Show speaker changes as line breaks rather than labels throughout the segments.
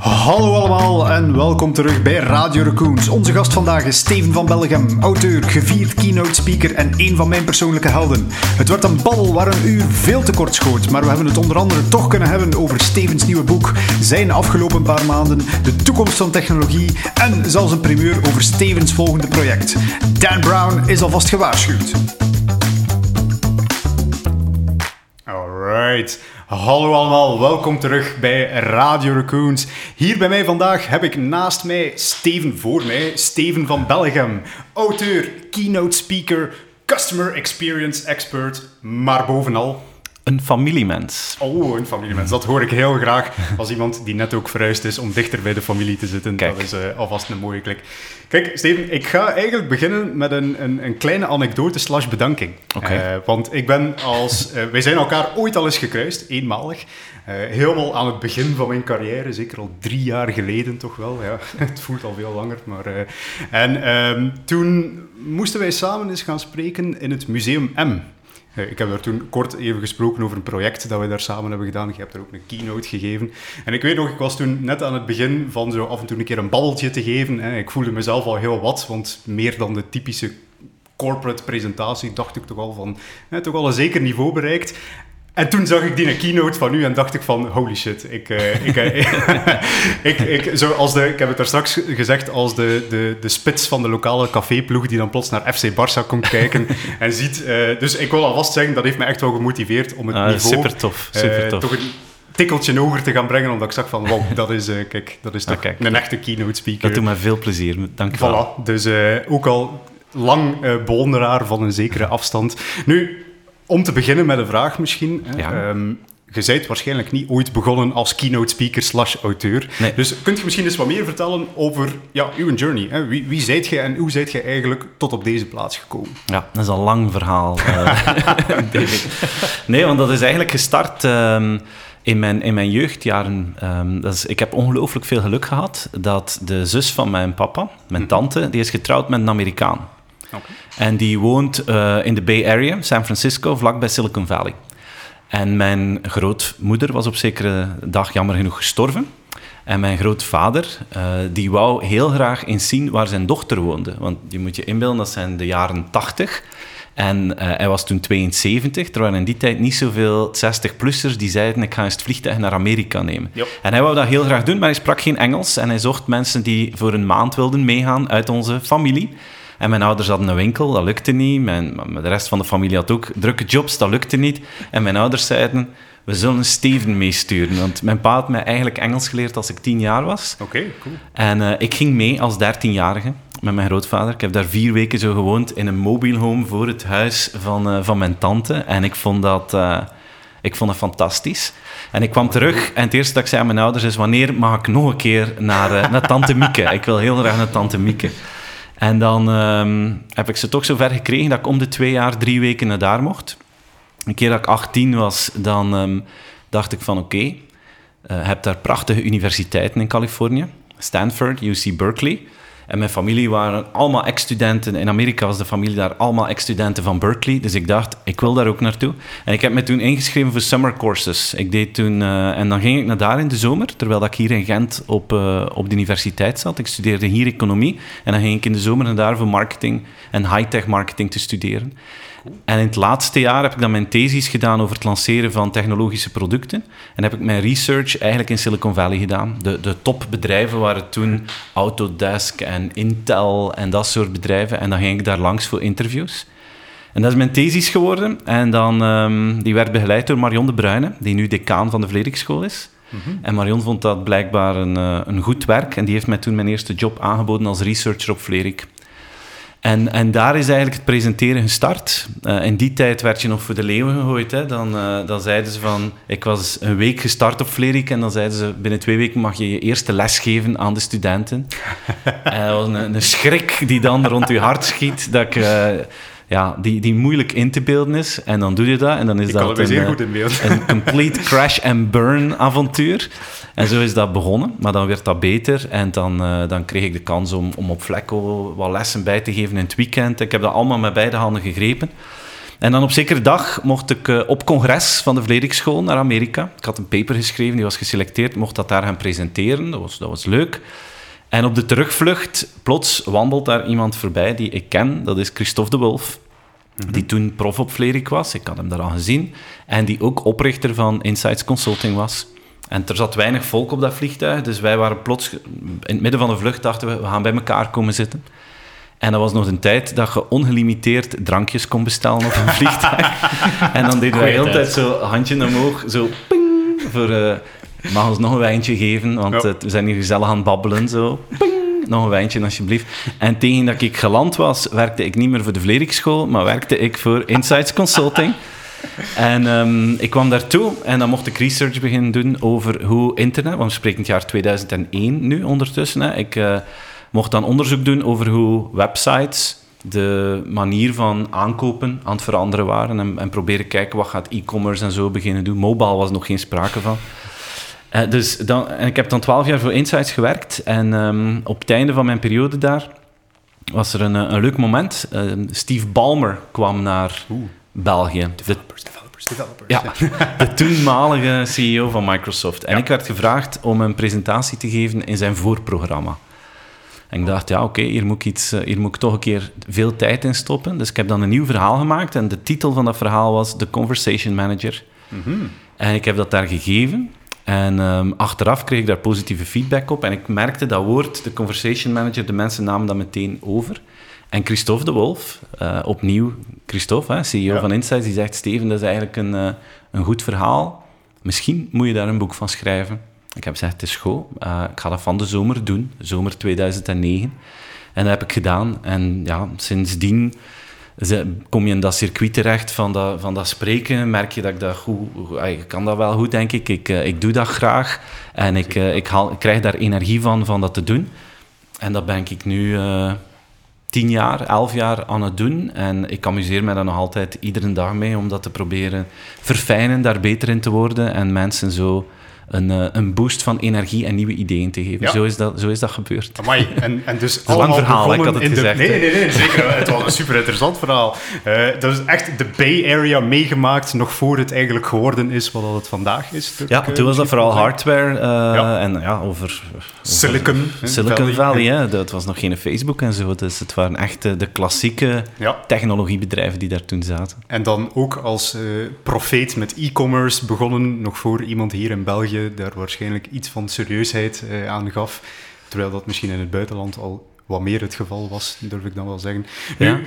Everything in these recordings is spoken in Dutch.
Hallo allemaal en welkom terug bij Radio Raccoons. Onze gast vandaag is Steven van Bellegem, auteur, gevierd keynote speaker en een van mijn persoonlijke helden. Het werd een babbel waar een uur veel te kort schoot, maar we hebben het onder andere toch kunnen hebben over Stevens nieuwe boek, zijn afgelopen paar maanden, de toekomst van technologie en zelfs een primeur over Stevens volgende project. Dan Brown is alvast gewaarschuwd. Alright. Hallo allemaal, welkom terug bij Radio Raccoons. Hier bij mij vandaag heb ik naast mij Steven voor mij, Steven van Bellegem, auteur, keynote speaker, customer experience expert, maar bovenal
een familiemens.
Oh, een familiemens. Dat hoor ik heel graag als iemand die net ook verhuisd is om dichter bij de familie te zitten. Kijk. Dat is uh, alvast een mooie klik. Kijk, Steven, ik ga eigenlijk beginnen met een, een, een kleine anekdote slash bedanking.
Oké. Uh,
want ik ben als... Uh, wij zijn elkaar ooit al eens gekruist, eenmalig. helemaal aan het begin van mijn carrière, zeker al drie jaar geleden toch wel. Ja, het voelt al veel langer, maar... en ehm, toen moesten wij samen eens gaan spreken in het Museum M. Ik heb daar toen kort even gesproken over een project dat we daar samen hebben gedaan. Je hebt er ook een keynote gegeven. En ik weet nog, ik was toen net aan het begin van zo af en toe een keer een babbeltje te geven. Ik voelde mezelf al heel wat, want meer dan de typische corporate presentatie dacht ik toch al van, toch al een zeker niveau bereikt. En toen zag ik die een keynote van u en dacht ik van, holy shit. Ik, uh, ik, uh, ik, ik, zo als de, ik heb het daar straks gezegd, als de, de, de spits van de lokale caféploeg die dan plots naar FC Barça komt kijken en ziet. Uh, dus ik wil alvast zeggen, dat heeft me echt wel gemotiveerd om het
ah,
niveau...
Super tof, super tof.
toch een tikkeltje hoger te gaan brengen, omdat ik zag van, wow, dat is, kijk, dat is toch
okay.
een echte keynote speaker.
Dat doet me veel plezier, dank je wel.
Voilà, dus ook al lang bewonderaar van een zekere afstand. Nu, om te beginnen met een vraag misschien.
Ja.
Um, je bent waarschijnlijk niet ooit begonnen als keynote speaker slash auteur.
Nee.
Dus kunt je misschien eens wat meer vertellen over ja, uw journey? Hè? Wie, wie zijt je en hoe zijt je eigenlijk tot op deze plaats gekomen?
Ja, dat is een lang verhaal, David. Nee, want dat is eigenlijk gestart... Um, in mijn, in mijn jeugdjaren, um, dat is, ik heb ongelooflijk veel geluk gehad dat de zus van mijn papa, mijn tante, die is getrouwd met een Amerikaan.
Okay.
En die woont uh, in de Bay Area, San Francisco, vlakbij Silicon Valley. En mijn grootmoeder was op zekere dag jammer genoeg gestorven. En mijn grootvader, uh, die wou heel graag eens zien waar zijn dochter woonde. Want je moet je inbeelden, dat zijn de jaren 80. En uh, hij was toen 72. Er waren in die tijd niet zoveel 60-plussers die zeiden: Ik ga eens het vliegtuig naar Amerika nemen.
Yep.
En hij wou dat heel graag doen, maar hij sprak geen Engels. En hij zocht mensen die voor een maand wilden meegaan uit onze familie. En mijn ouders hadden een winkel, dat lukte niet. Mijn, de rest van de familie had ook drukke jobs, dat lukte niet. En mijn ouders zeiden, we zullen Steven meesturen. Want mijn pa had mij eigenlijk Engels geleerd als ik tien jaar was.
Oké, okay, cool.
En uh, ik ging mee als dertienjarige met mijn grootvader. Ik heb daar vier weken zo gewoond in een mobile home voor het huis van, uh, van mijn tante. En ik vond dat... Uh, ik vond het fantastisch. En ik kwam terug en het eerste dat ik zei aan mijn ouders is... Wanneer mag ik nog een keer naar, naar tante Mieke? Ik wil heel graag naar tante Mieke. En dan um, heb ik ze toch zover gekregen dat ik om de twee jaar drie weken naar daar mocht. Een keer dat ik 18 was, dan um, dacht ik van oké, okay, uh, heb daar prachtige universiteiten in Californië. Stanford, UC Berkeley. En mijn familie waren allemaal ex-studenten. In Amerika was de familie daar allemaal ex-studenten van Berkeley. Dus ik dacht, ik wil daar ook naartoe. En ik heb me toen ingeschreven voor summer courses. Ik deed toen... Uh, en dan ging ik naar daar in de zomer, terwijl ik hier in Gent op, uh, op de universiteit zat. Ik studeerde hier economie. En dan ging ik in de zomer naar daar voor marketing en high-tech marketing te studeren. En in het laatste jaar heb ik dan mijn thesis gedaan over het lanceren van technologische producten. En heb ik mijn research eigenlijk in Silicon Valley gedaan. De, de topbedrijven waren toen Autodesk en Intel en dat soort bedrijven. En dan ging ik daar langs voor interviews. En dat is mijn thesis geworden. En dan, um, die werd begeleid door Marion de Bruyne, die nu decaan van de Vlerikschool is.
Mm -hmm.
En Marion vond dat blijkbaar een, uh, een goed werk. En die heeft mij toen mijn eerste job aangeboden als researcher op Vlerik. En, en daar is eigenlijk het presenteren gestart. Uh, in die tijd werd je nog voor de leeuwen gegooid. Hè. Dan, uh, dan zeiden ze van... Ik was een week gestart op Vlerik en dan zeiden ze... Binnen twee weken mag je je eerste les geven aan de studenten. en dat was een, een, schrik die dan rond je hart schiet. Dat ik... Ja, die, die moeilijk in te beelden is. En dan doe je dat. En dan is
ik
dat
een,
een, een complete crash and burn avontuur. En zo is dat begonnen. Maar dan werd dat beter. En dan, uh, dan kreeg ik de kans om, om op Vlekko wat lessen bij te geven in het weekend. Ik heb dat allemaal met beide handen gegrepen. En dan op zekere dag mocht ik uh, op congres van de Vledingsschool naar Amerika. Ik had een paper geschreven, die was geselecteerd, mocht dat daar gaan presenteren. Dat was, dat was leuk. En op de terugvlucht, plots wandelt daar iemand voorbij die ik ken. Dat is Christophe de Wolf, mhm. die toen prof op Vlerik was. Ik had hem daar al gezien. En die ook oprichter van Insights Consulting was. En er zat weinig volk op dat vliegtuig, dus wij waren plots... In het midden van de vlucht dachten we, we gaan bij elkaar komen zitten. En dat was nog een tijd dat je ongelimiteerd drankjes kon bestellen op een vliegtuig. en dan deden wij de hele tijd zo handje omhoog, zo ping, voor... Uh, mag ons nog een wijntje geven, want we zijn hier gezellig aan het babbelen, zo. Ping, nog een wijntje alsjeblieft. En tegen dat ik geland was, werkte ik niet meer voor de Vlerikschool, maar werkte ik voor Insights Consulting. En um, ik kwam daartoe en dan mocht ik research beginnen doen over hoe internet, want we spreken het jaar 2001 nu ondertussen. Hè. Ik uh, mocht dan onderzoek doen over hoe websites de manier van aankopen aan het veranderen waren en, en proberen kijken wat gaat e-commerce en zo beginnen doen. Mobile was nog geen sprake van. Uh, dus dan, en ik heb dan twaalf jaar voor Insights gewerkt en um, op het einde van mijn periode daar was er een, een leuk moment. Uh, Steve Ballmer kwam naar Oeh. België.
Developers, developers, developers.
Ja, de toenmalige CEO van Microsoft. En ik werd gevraagd om een presentatie te geven in zijn voorprogramma. En ik dacht, ja, oké, hier, moet ik iets, eh, hier moet ik toch een keer veel tijd in stoppen. Dus ik heb dan een nieuw verhaal gemaakt. En de titel van dat verhaal was The Conversation Manager. Mm En ik heb dat daar gegeven. En um, achteraf kreeg ik daar positieve feedback op. En ik merkte dat woord, de Conversation Manager, de mensen namen dat meteen over. En Christophe de Wolf, uh, opnieuw Christophe, hè, CEO van Insights, die zegt: Steven, dat is eigenlijk een, uh, een goed verhaal. Misschien moet je daar een boek van schrijven. Ik heb gezegd: Het is goed, uh, ik ga dat van de zomer doen, zomer 2009. En dat heb ik gedaan. En ja, sindsdien kom je in dat circuit terecht van dat, van dat spreken. Merk je dat ik dat goed... Ik kan dat wel goed, denk ik. Ik, ik doe dat graag. En ik, ik, haal, krijg daar energie van, van dat te doen. En dat ben ik nu tien jaar, elf jaar aan het doen. En ik amuseer me daar nog altijd iedere dag mee om dat te proberen verfijnen, daar beter in te worden en mensen zo een, eh, een boost van energie en nieuwe ideeën te geven. Zo, is dat, zo is dat gebeurd.
Amai. En, en dus
een lang verhaal, ik had het gezegd.
Nee, nee, nee, zeker. het was een super interessant verhaal. Uh, dat is echt de Bay Area meegemaakt, nog voor het eigenlijk geworden is wat het vandaag is.
Ja, toen was dat vooral hardware en ja, over...
Silicon.
Silicon Valley, hè. dat was nog geen Facebook en zo. Dus het waren echt de klassieke ja. technologiebedrijven die daar toen zaten.
En dan ook als profeet met e-commerce begonnen, nog voor iemand hier in België daar waarschijnlijk iets van serieusheid eh, aan gaf. Terwijl dat misschien in het buitenland al wat meer het geval was, durf ik dan wel zeggen. Ja.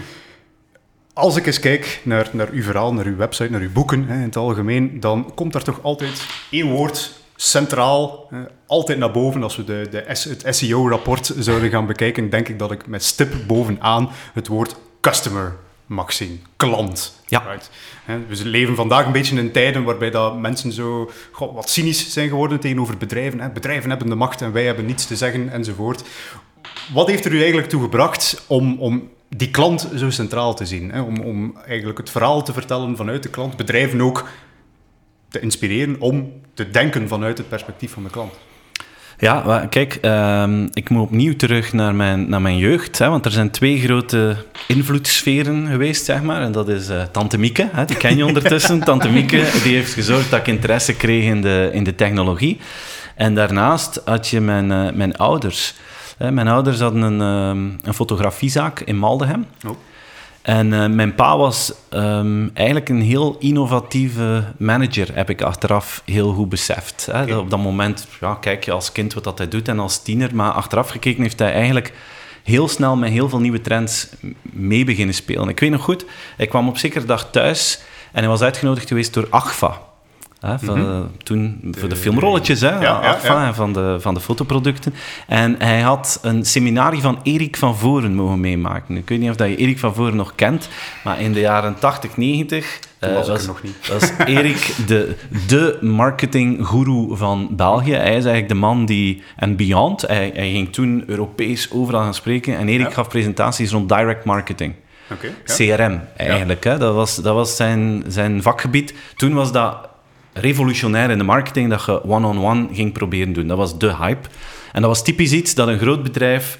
als ik eens kijk naar, naar uw verhaal, naar uw website, naar uw boeken hè, in het algemeen, dan komt daar toch altijd één woord centraal, altijd naar boven. Als we de, de het SEO-rapport zouden gaan bekijken, denk ik dat ik met stip bovenaan het woord customer mag zien. Klant. Ja. Right. We leven vandaag een beetje in tijden waarbij dat mensen zo wat cynisch zijn geworden tegenover bedrijven. Bedrijven hebben de macht en wij hebben niets te zeggen enzovoort. Wat heeft er u eigenlijk toe gebracht om, om die klant zo centraal te zien? Hè? Om, om eigenlijk het verhaal te vertellen vanuit de klant, bedrijven ook te inspireren om te denken vanuit het perspectief van de klant?
Ja, kijk, um, ik moet opnieuw terug naar mijn, naar mijn jeugd. Hè, want er zijn twee grote invloedssferen geweest, zeg maar. En dat is uh, Tante Mieke, hè, die ken je ondertussen. Tante Mieke, die heeft gezorgd dat ik interesse kreeg in de, in de technologie. En daarnaast had je mijn, uh, mijn ouders. mijn ouders hadden een, um, een fotografiezaak in Maldegem. Oh. En uh, mijn pa was um, eigenlijk een heel innovatieve manager, heb ik achteraf heel goed beseft. Hè. Okay. Op dat moment ja, kijk je als kind wat dat hij doet en als tiener, maar achteraf gekeken heeft hij eigenlijk heel snel met heel veel nieuwe trends mee beginnen spelen. Ik weet nog goed, ik kwam op zekere dag thuis en hij was uitgenodigd geweest door Agfa. Hè, van, mm -hmm. Toen de, voor de filmrolletjes, hè, ja, ja, van, de, van de fotoproducten. En hij had een seminarie van Erik van Voren mogen meemaken. Ik weet niet of dat je Erik van Voren nog kent, maar in de jaren 80, 90...
Uh, was, was, nog niet.
was Erik de, de marketinggoeroe van België. Hij is eigenlijk de man die... En beyond. Hij, hij ging toen Europees overal gaan spreken. En Erik gaf presentaties rond direct marketing. Okay, CRM, eigenlijk. Hè? Dat was, dat was zijn, zijn vakgebied. Toen was dat revolutionair in de marketing dat je one-on-one ging proberen doen. Dat was de hype. En dat was typisch iets dat een groot bedrijf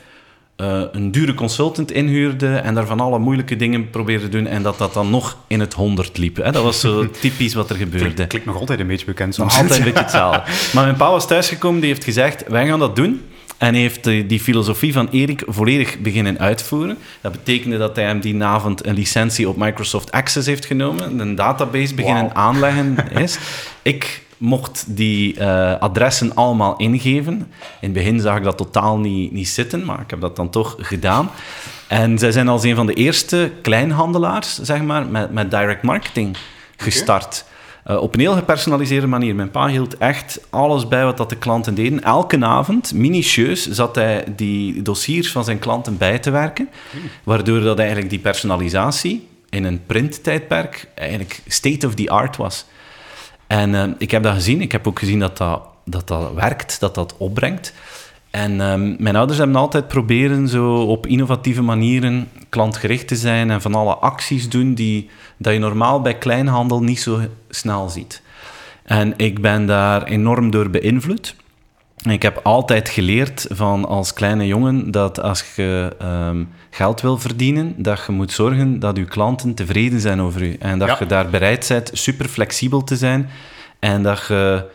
eh, een dure consultant inhuurde en daar van alle moeilijke dingen probeerde te doen en dat dat dan nog in het honderd liep. Hè? Dat was zo typisch wat er gebeurde.
Klinkt, klinkt nog altijd een beetje bekend
Nog
soms.
altijd een beetje hetzelfde. Maar mijn pa was thuisgekomen, die heeft gezegd, wij gaan dat doen. En heeft die, die filosofie van Erik volledig beginnen uitvoeren. Dat betekende dat hij hem die avond een licentie op Microsoft Access heeft genomen, een database beginnen aanleggen is. Ik mocht die eh, adressen allemaal ingeven. In het begin zag ik dat totaal niet, niet zitten, maar ik heb dat dan toch gedaan. En zij zijn als een van de eerste kleinhandelaars, zeg maar, met, met direct marketing gestart. Eh, op een heel gepersonaliseerde manier. Mijn pa hield echt alles bij wat dat de klanten deden. Elke avond, minutieus, zat hij die dossiers van zijn klanten bij te werken. Waardoor dat eigenlijk die personalisatie in een printtijdperk eigenlijk state of the art was. En eh, ik heb dat gezien. Ik heb ook gezien dat dat, dat, dat werkt, dat dat opbrengt. En ehm, mijn ouders hebben altijd proberen zo op innovatieve manieren klantgericht te zijn en van alle acties doen die dat je normaal bij kleinhandel niet zo snel ziet. En ik ben daar enorm door beïnvloed. Ik heb altijd geleerd van als kleine jongen dat als je ehm, geld wil verdienen, dat je moet zorgen dat je klanten tevreden zijn over u. En dat
Ja.
je daar bereid bent super flexibel te zijn. En dat je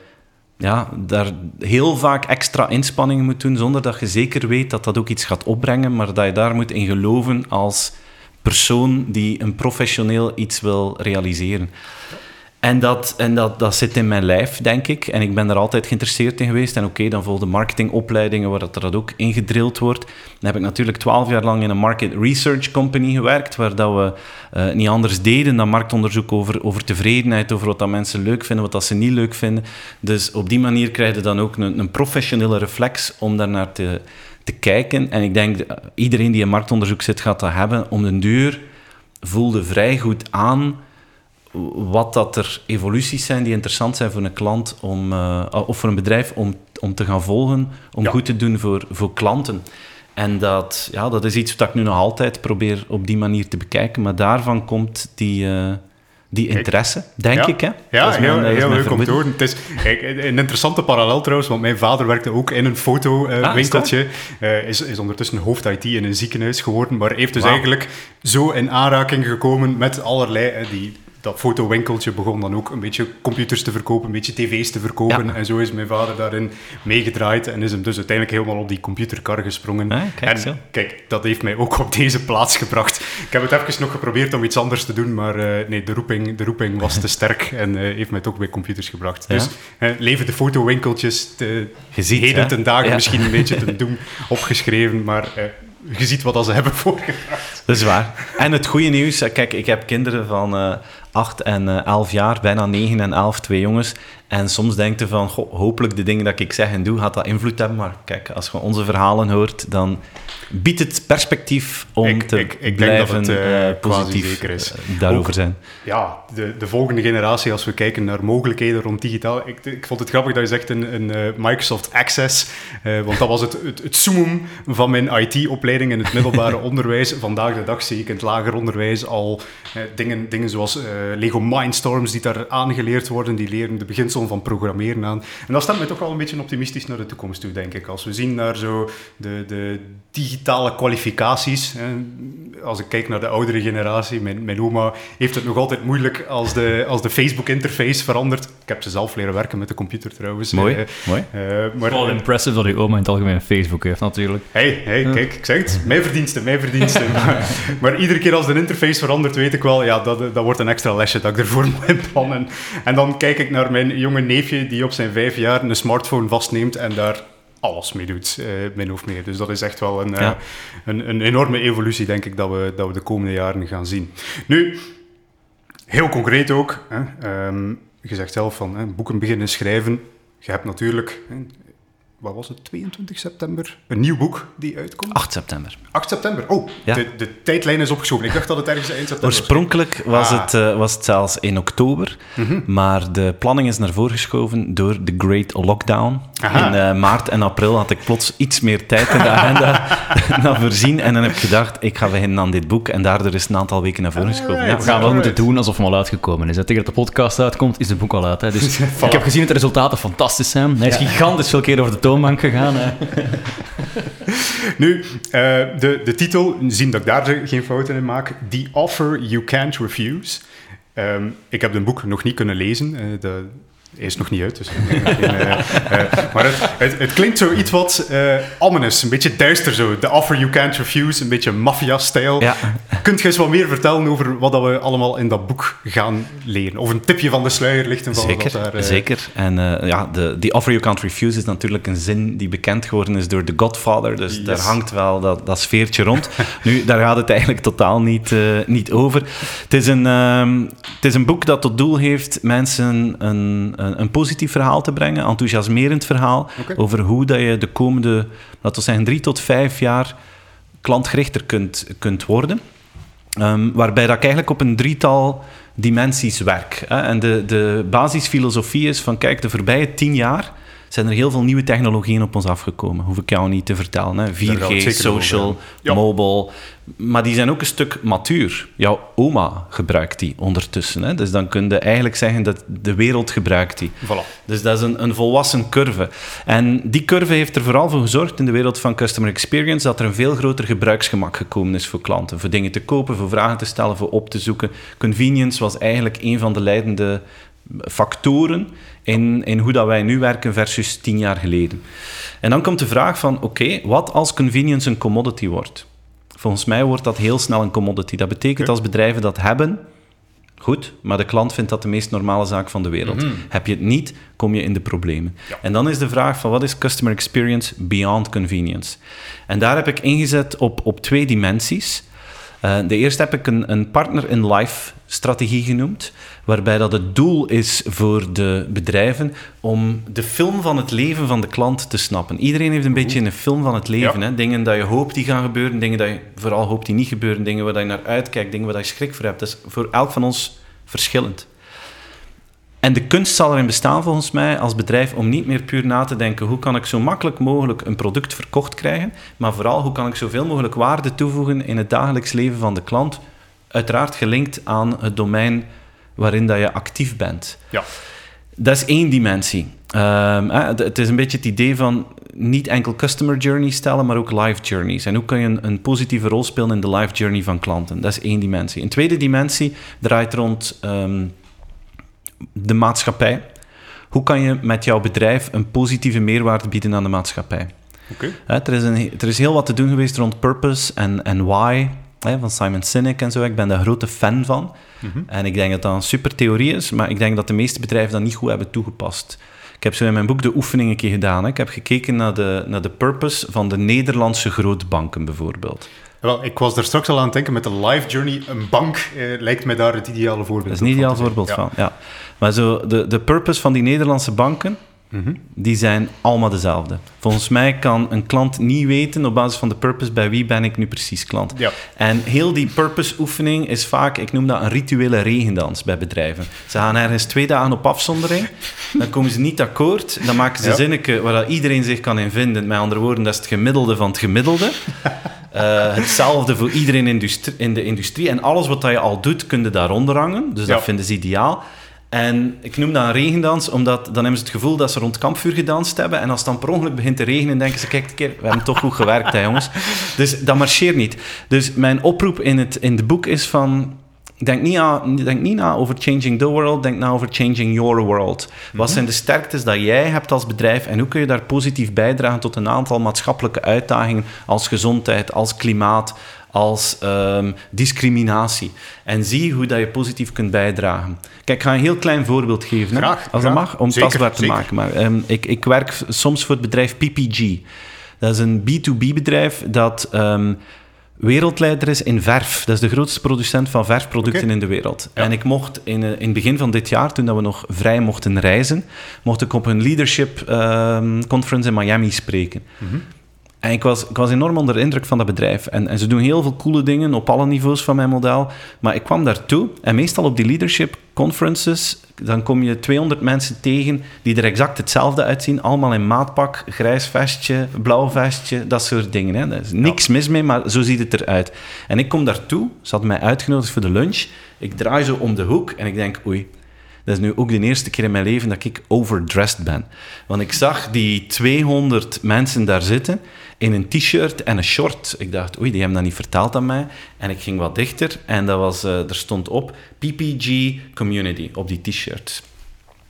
ja, daar heel vaak extra inspanningen moet doen, zonder dat je zeker weet dat dat ook iets gaat opbrengen, maar dat je daar moet in geloven als persoon die een professioneel iets wil realiseren. En, dat, en dat, dat zit in mijn lijf, denk ik. En ik ben er altijd geïnteresseerd in geweest. En oké, dan volgden marketingopleidingen waar dat dat ook ingedrild wordt. Dan heb ik natuurlijk twaalf jaar lang in een market research company gewerkt, waar dat we eh, niet anders deden dan marktonderzoek over, over tevredenheid, over wat dat mensen leuk vinden, wat dat ze niet leuk vinden. Dus op die manier krijg je dan ook een, een professionele reflex om daarnaar te, te kijken. En ik denk, eh, iedereen die in marktonderzoek zit, gaat dat hebben. Om de duur voelde vrij goed aan wat dat er evoluties zijn die interessant zijn voor een klant om, eh, of voor een bedrijf om, om te gaan volgen, om
Ja.
goed te doen voor, voor klanten. En dat, ja, dat is iets wat ik nu nog altijd probeer op die manier te bekijken, maar daarvan komt die, eh, die interesse, denk
Ja.
ik. Hè?
Ja, heel,
mijn-
heel leuk om te horen. Het is kijk, een interessante parallel trouwens, want mijn vader werkte ook in een
Ah,
fotowinkeltje. Eh is, is ondertussen hoofd IT in een ziekenhuis geworden, maar heeft dus eigenlijk zo in aanraking gekomen met allerlei... die, dat fotowinkeltje begon dan ook een beetje computers te verkopen, een beetje tv's te verkopen.
Ja.
En zo is mijn vader daarin meegedraaid en is hem dus uiteindelijk helemaal op die computerkar gesprongen.
Ah, kijk
en
zo.
kijk, dat heeft mij ook op deze plaats gebracht. Ik heb het even nog geprobeerd om iets anders te doen, maar eh, nee, de roeping, de roeping was te sterk en eh, heeft mij toch bij computers gebracht.
Ja.
Dus eh, leven de fotowinkeltjes, te,
Je ziet,
heden
hè?
ten dagen
Ja.
misschien een beetje te doen opgeschreven, maar je ziet wat ze hebben voorgebracht.
Dat is waar. En het goede nieuws, kijk, ik heb kinderen van 8 en eh 11 jaar, bijna 9 en 11, twee jongens. En soms denk je van, goh, hopelijk de dingen dat ik zeg en doe, gaat dat invloed hebben. Maar kijk, als je onze verhalen hoort, dan biedt het perspectief om
Ik-
te
ik- ik denk
blijven
dat het, eh,
eh, positief
zeker is.
eh, daarover
Ook-
zijn.
Ja, de, de volgende generatie, als we kijken naar mogelijkheden rond digitaal. Ik, ik vond het grappig dat je zegt een, een eh, Microsoft Access, eh, want dat was het, het, van mijn IT-opleiding in het middelbare onderwijs. Vandaag de dag zie ik in het lager onderwijs al eh, dingen, dingen zoals eh, Lego Mindstorms die daar aangeleerd worden. Die leren de beginselen van programmeren aan. En dat stemt mij toch wel een beetje optimistisch naar de toekomst toe, denk ik. Als we zien naar zo de, de digitale kwalificaties. Als ik kijk naar de oudere generatie, mijn, mijn oma heeft het nog altijd moeilijk als de, als de Facebook-interface verandert. Ik heb ze zelf leren werken met de computer trouwens.
Mooi,
Eh,
mooi.
eh, maar,
Vooral impressive dat je oma in het algemeen Facebook heeft, natuurlijk.
Hey, hey, kijk, ik zeg het. Mijn verdiensten, mijn verdiensten. maar, maar iedere keer als de interface verandert, weet ik wel, ja, dat, dat wordt een extra lesje dat ik ervoor moet inplannen. En dan kijk ik naar mijn jonge neefje die op zijn vijf jaar een smartphone vastneemt en daar alles mee doet, eh, min of meer. Dus dat is echt wel een, eh, een, een enorme evolutie, denk ik, dat we, dat we de komende jaren gaan zien. Nu, heel concreet ook, hè, ehm, je zegt zelf van hè, boeken beginnen schrijven. Je hebt natuurlijk, hè, wat was het, 22 september, een nieuw boek die uitkomt.
8 september.
8 september. Oh,
Ja.
de, de tijdlijn is opgeschoven. Ik dacht dat het ergens eind september was.
Oorspronkelijk was,
Ah.
het, eh, was het zelfs in oktober,
Mhm.
maar de planning is naar voren geschoven door de Great Lockdown.
Aha.
In eh, maart en april had ik plots iets meer tijd in de agenda dan voorzien. En dan heb ik gedacht, ik ga beginnen aan dit boek. En daardoor is het een aantal weken naar voren geschoven.
Alright.
Ja.
We gaan wel moeten doen alsof hem al uitgekomen is. Hè. Tegen dat de podcast uitkomt, is het boek al uit. Hè. Dus ik heb gezien dat de resultaten fantastisch zijn. Hij is gigantisch veel keer over de toonbank gegaan. Hè.
Nu, eh, de, de titel, zien dat ik daar geen fouten in maak. The Offer You Can't Refuse. Ehm, ik heb het boek nog niet kunnen lezen. eh, de, is nog niet uit, dus... geen, eh, eh, maar het, het, het klinkt zoiets wat eh ominous, een beetje duister zo. The Offer You Can't Refuse, een beetje maffia-stijl.
Ja,
Kunt je eens wat meer vertellen over wat dat we allemaal in dat boek gaan leren? Of een tipje van de sluier lichten van
zeker.
wat daar... eh,
zeker. En eh, ja, de, die offer you can't refuse is natuurlijk een zin die bekend geworden is door The Godfather. Dus
Yes.
daar hangt wel dat, dat sfeertje rond. nu, daar gaat het eigenlijk totaal niet, eh, niet over. Het is, een, ehm, het is een boek dat tot doel heeft mensen een, een, een positief verhaal te brengen, enthousiasmerend verhaal, over hoe dat je de komende, laten we zeggen, drie tot vijf jaar klantgerichter kunt, kunt worden. Ehm, waarbij dat ik eigenlijk op een drietal dimensies werk. Hè. En de, de basisfilosofie is van, kijk, de voorbije tien jaar zijn er heel veel nieuwe technologieën op ons afgekomen. Hoef ik jou niet te vertellen. Hè.
gaan we het
4G,
zeker
social.
Ja.
mobile. Maar die zijn ook een stuk matuur. Jouw oma gebruikt die ondertussen. Hè. Dus dan kun je eigenlijk zeggen dat de wereld gebruikt die.
Voilà.
Dus dat is een, een volwassen curve. En die curve heeft er vooral voor gezorgd in de wereld van customer experience dat er een veel groter gebruiksgemak gekomen is voor klanten. Voor dingen te kopen, voor vragen te stellen, voor op te zoeken. Convenience was eigenlijk een van de leidende factoren in, in hoe dat wij nu werken versus tien jaar geleden. En dan komt de vraag van, oké, wat als convenience een commodity wordt? Volgens mij wordt dat heel snel een commodity. Dat betekent als bedrijven dat hebben, Goed, maar de klant vindt dat de meest normale zaak van de wereld. Heb je het niet, kom je in de problemen.
Ja.
En dan is de vraag van wat is customer experience beyond convenience? En daar heb ik ingezet op, op twee dimensies. Eh, de eerste heb ik een, een partner in life strategie genoemd, waarbij dat het doel is voor de bedrijven om de film van het leven van de klant te snappen. Iedereen heeft een beetje een film van het leven.
Ja.
Hè? Dingen dat je hoopt die gaan gebeuren, dingen dat je vooral hoopt die niet gebeuren, dingen waar je naar uitkijkt, dingen waar je schrik voor hebt. Dat is voor elk van ons verschillend. En de kunst zal erin bestaan, volgens mij, als bedrijf, om niet meer puur na te denken hoe kan ik zo makkelijk mogelijk een product verkocht krijgen, maar vooral hoe kan ik zoveel mogelijk waarde toevoegen in het dagelijks leven van de klant, uiteraard gelinkt aan het domein waarin dat je actief bent.
Ja.
Dat is één dimensie. Ehm, het- is een beetje het idee van niet enkel customer journeys stellen, maar ook life journeys. En hoe kan je een, een positieve rol spelen in de life journey van klanten? Dat is één dimensie. Een tweede dimensie draait rond ehm, de maatschappij. Hoe kan je met jouw bedrijf een positieve meerwaarde bieden aan de maatschappij?
Oké.
Hè, er, is een, er is heel wat te doen geweest rond purpose en, en why, hè, van Simon Sinek en zo. Ik ben daar grote fan van.
Mhm.
En ik denk dat dat een super theorie is, maar ik denk dat de meeste bedrijven dat niet goed hebben toegepast. Ik heb zo in mijn boek de oefening een keer gedaan. Hè. Ik heb gekeken naar de, naar de purpose van de Nederlandse grootbanken bijvoorbeeld.
Wel, ik was daar straks al aan het denken met de life journey. Een bank eh, lijkt mij daar het ideale voorbeeld
Dat is een ideaal
van
voorbeeld van. Ja. Maar zo, de, de purpose van die Nederlandse banken, Die zijn allemaal dezelfde. Volgens mij kan een klant niet weten op basis van de purpose bij wie ben ik nu precies klant.
Ja.
En heel die purpose-oefening is vaak, ik noem dat een rituele regendans bij bedrijven. Ze gaan ergens twee dagen op afzondering, dan komen ze niet akkoord, dan maken ze
Ja.
zinnetje waar iedereen zich kan in vinden. Met andere woorden, dat is het gemiddelde van het gemiddelde. Eh, hetzelfde voor iedereen in de industrie. En alles wat dat je al doet, kun je daaronder hangen. Dus dat vinden ze ideaal. En ik noem dat een regendans, omdat dan hebben ze het gevoel dat ze rond kampvuur gedanst hebben. En als het dan per ongeluk begint te regenen, denken ze, kijk een keer, we hebben toch goed gewerkt, hè, jongens. Dus dat marcheert niet. Dus mijn oproep in het, in het boek is van... Denk niet, aan, denk niet na over changing the world, denk na over changing your world. Wat zijn de sterktes dat jij hebt als bedrijf en hoe kun je daar positief bijdragen tot een aantal maatschappelijke uitdagingen als gezondheid, als klimaat, als ehm, discriminatie. En zie hoe dat je positief kunt bijdragen. Kijk, ik ga een heel klein voorbeeld geven, hè,
Graag,
als
graag.
dat mag, om
Zeker,
tastbaar te
zeker.
maken. Maar ehm, ik, ik werk soms voor het bedrijf PPG. Dat is een B2B-bedrijf dat ehm, wereldleider is in verf. Dat is de grootste producent van verfproducten in de wereld.
Ja.
En ik mocht in, eh, in het begin van dit jaar, toen dat we nog vrij mochten reizen, mocht ik op een leadership conference in Miami spreken.
Mhm.
En ik was, ik was enorm onder de indruk van dat bedrijf. En, en ze doen heel veel coole dingen op alle niveaus van mijn model. Maar ik kwam daartoe en meestal op die leadership conferences, dan kom je 200 mensen tegen die er exact hetzelfde uitzien. Allemaal in maatpak, grijs vestje, blauw vestje, dat soort dingen. Hè. Daar is niks mis mee, maar zo ziet het eruit. En ik kom daartoe, ze hadden mij uitgenodigd voor de lunch. Ik draai zo om de hoek en ik denk, oei, Dat is nu ook de eerste keer in mijn leven dat ik overdressed ben. Want ik zag die 200 mensen daar zitten in een t-shirt en een short. Ik dacht, oei, die hebben dat niet verteld aan mij. En ik ging wat dichter en dat was, uh, er stond op PPG Community op die t-shirt.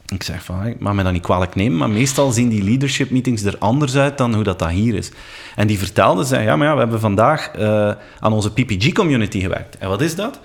Ik zeg van, ik mag me dat niet kwalijk nemen, maar meestal zien die leadership meetings er anders uit dan hoe dat, dat hier is. En die vertelde, zei, ja, maar ja, we hebben vandaag uh, aan onze PPG-community gewerkt. En wat is dat?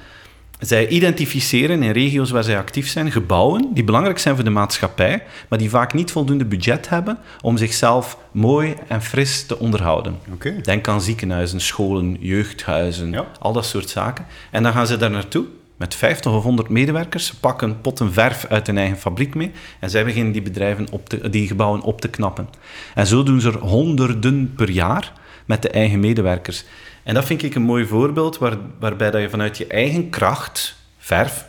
Zij identificeren in regio's waar zij actief zijn gebouwen die belangrijk zijn voor de maatschappij, maar die vaak niet voldoende budget hebben om zichzelf mooi en fris te onderhouden.
Okay.
Denk aan ziekenhuizen, scholen, jeugdhuizen,
Ja.
al dat soort zaken. En dan gaan ze daar naartoe met 50 of 100 medewerkers, ze pakken potten verf uit hun eigen fabriek mee en zij beginnen die, bedrijven op te, die gebouwen op te knappen. En zo doen ze er honderden per jaar met de eigen medewerkers. En dat vind ik een mooi voorbeeld waar, waarbij dat je vanuit je eigen kracht, verf,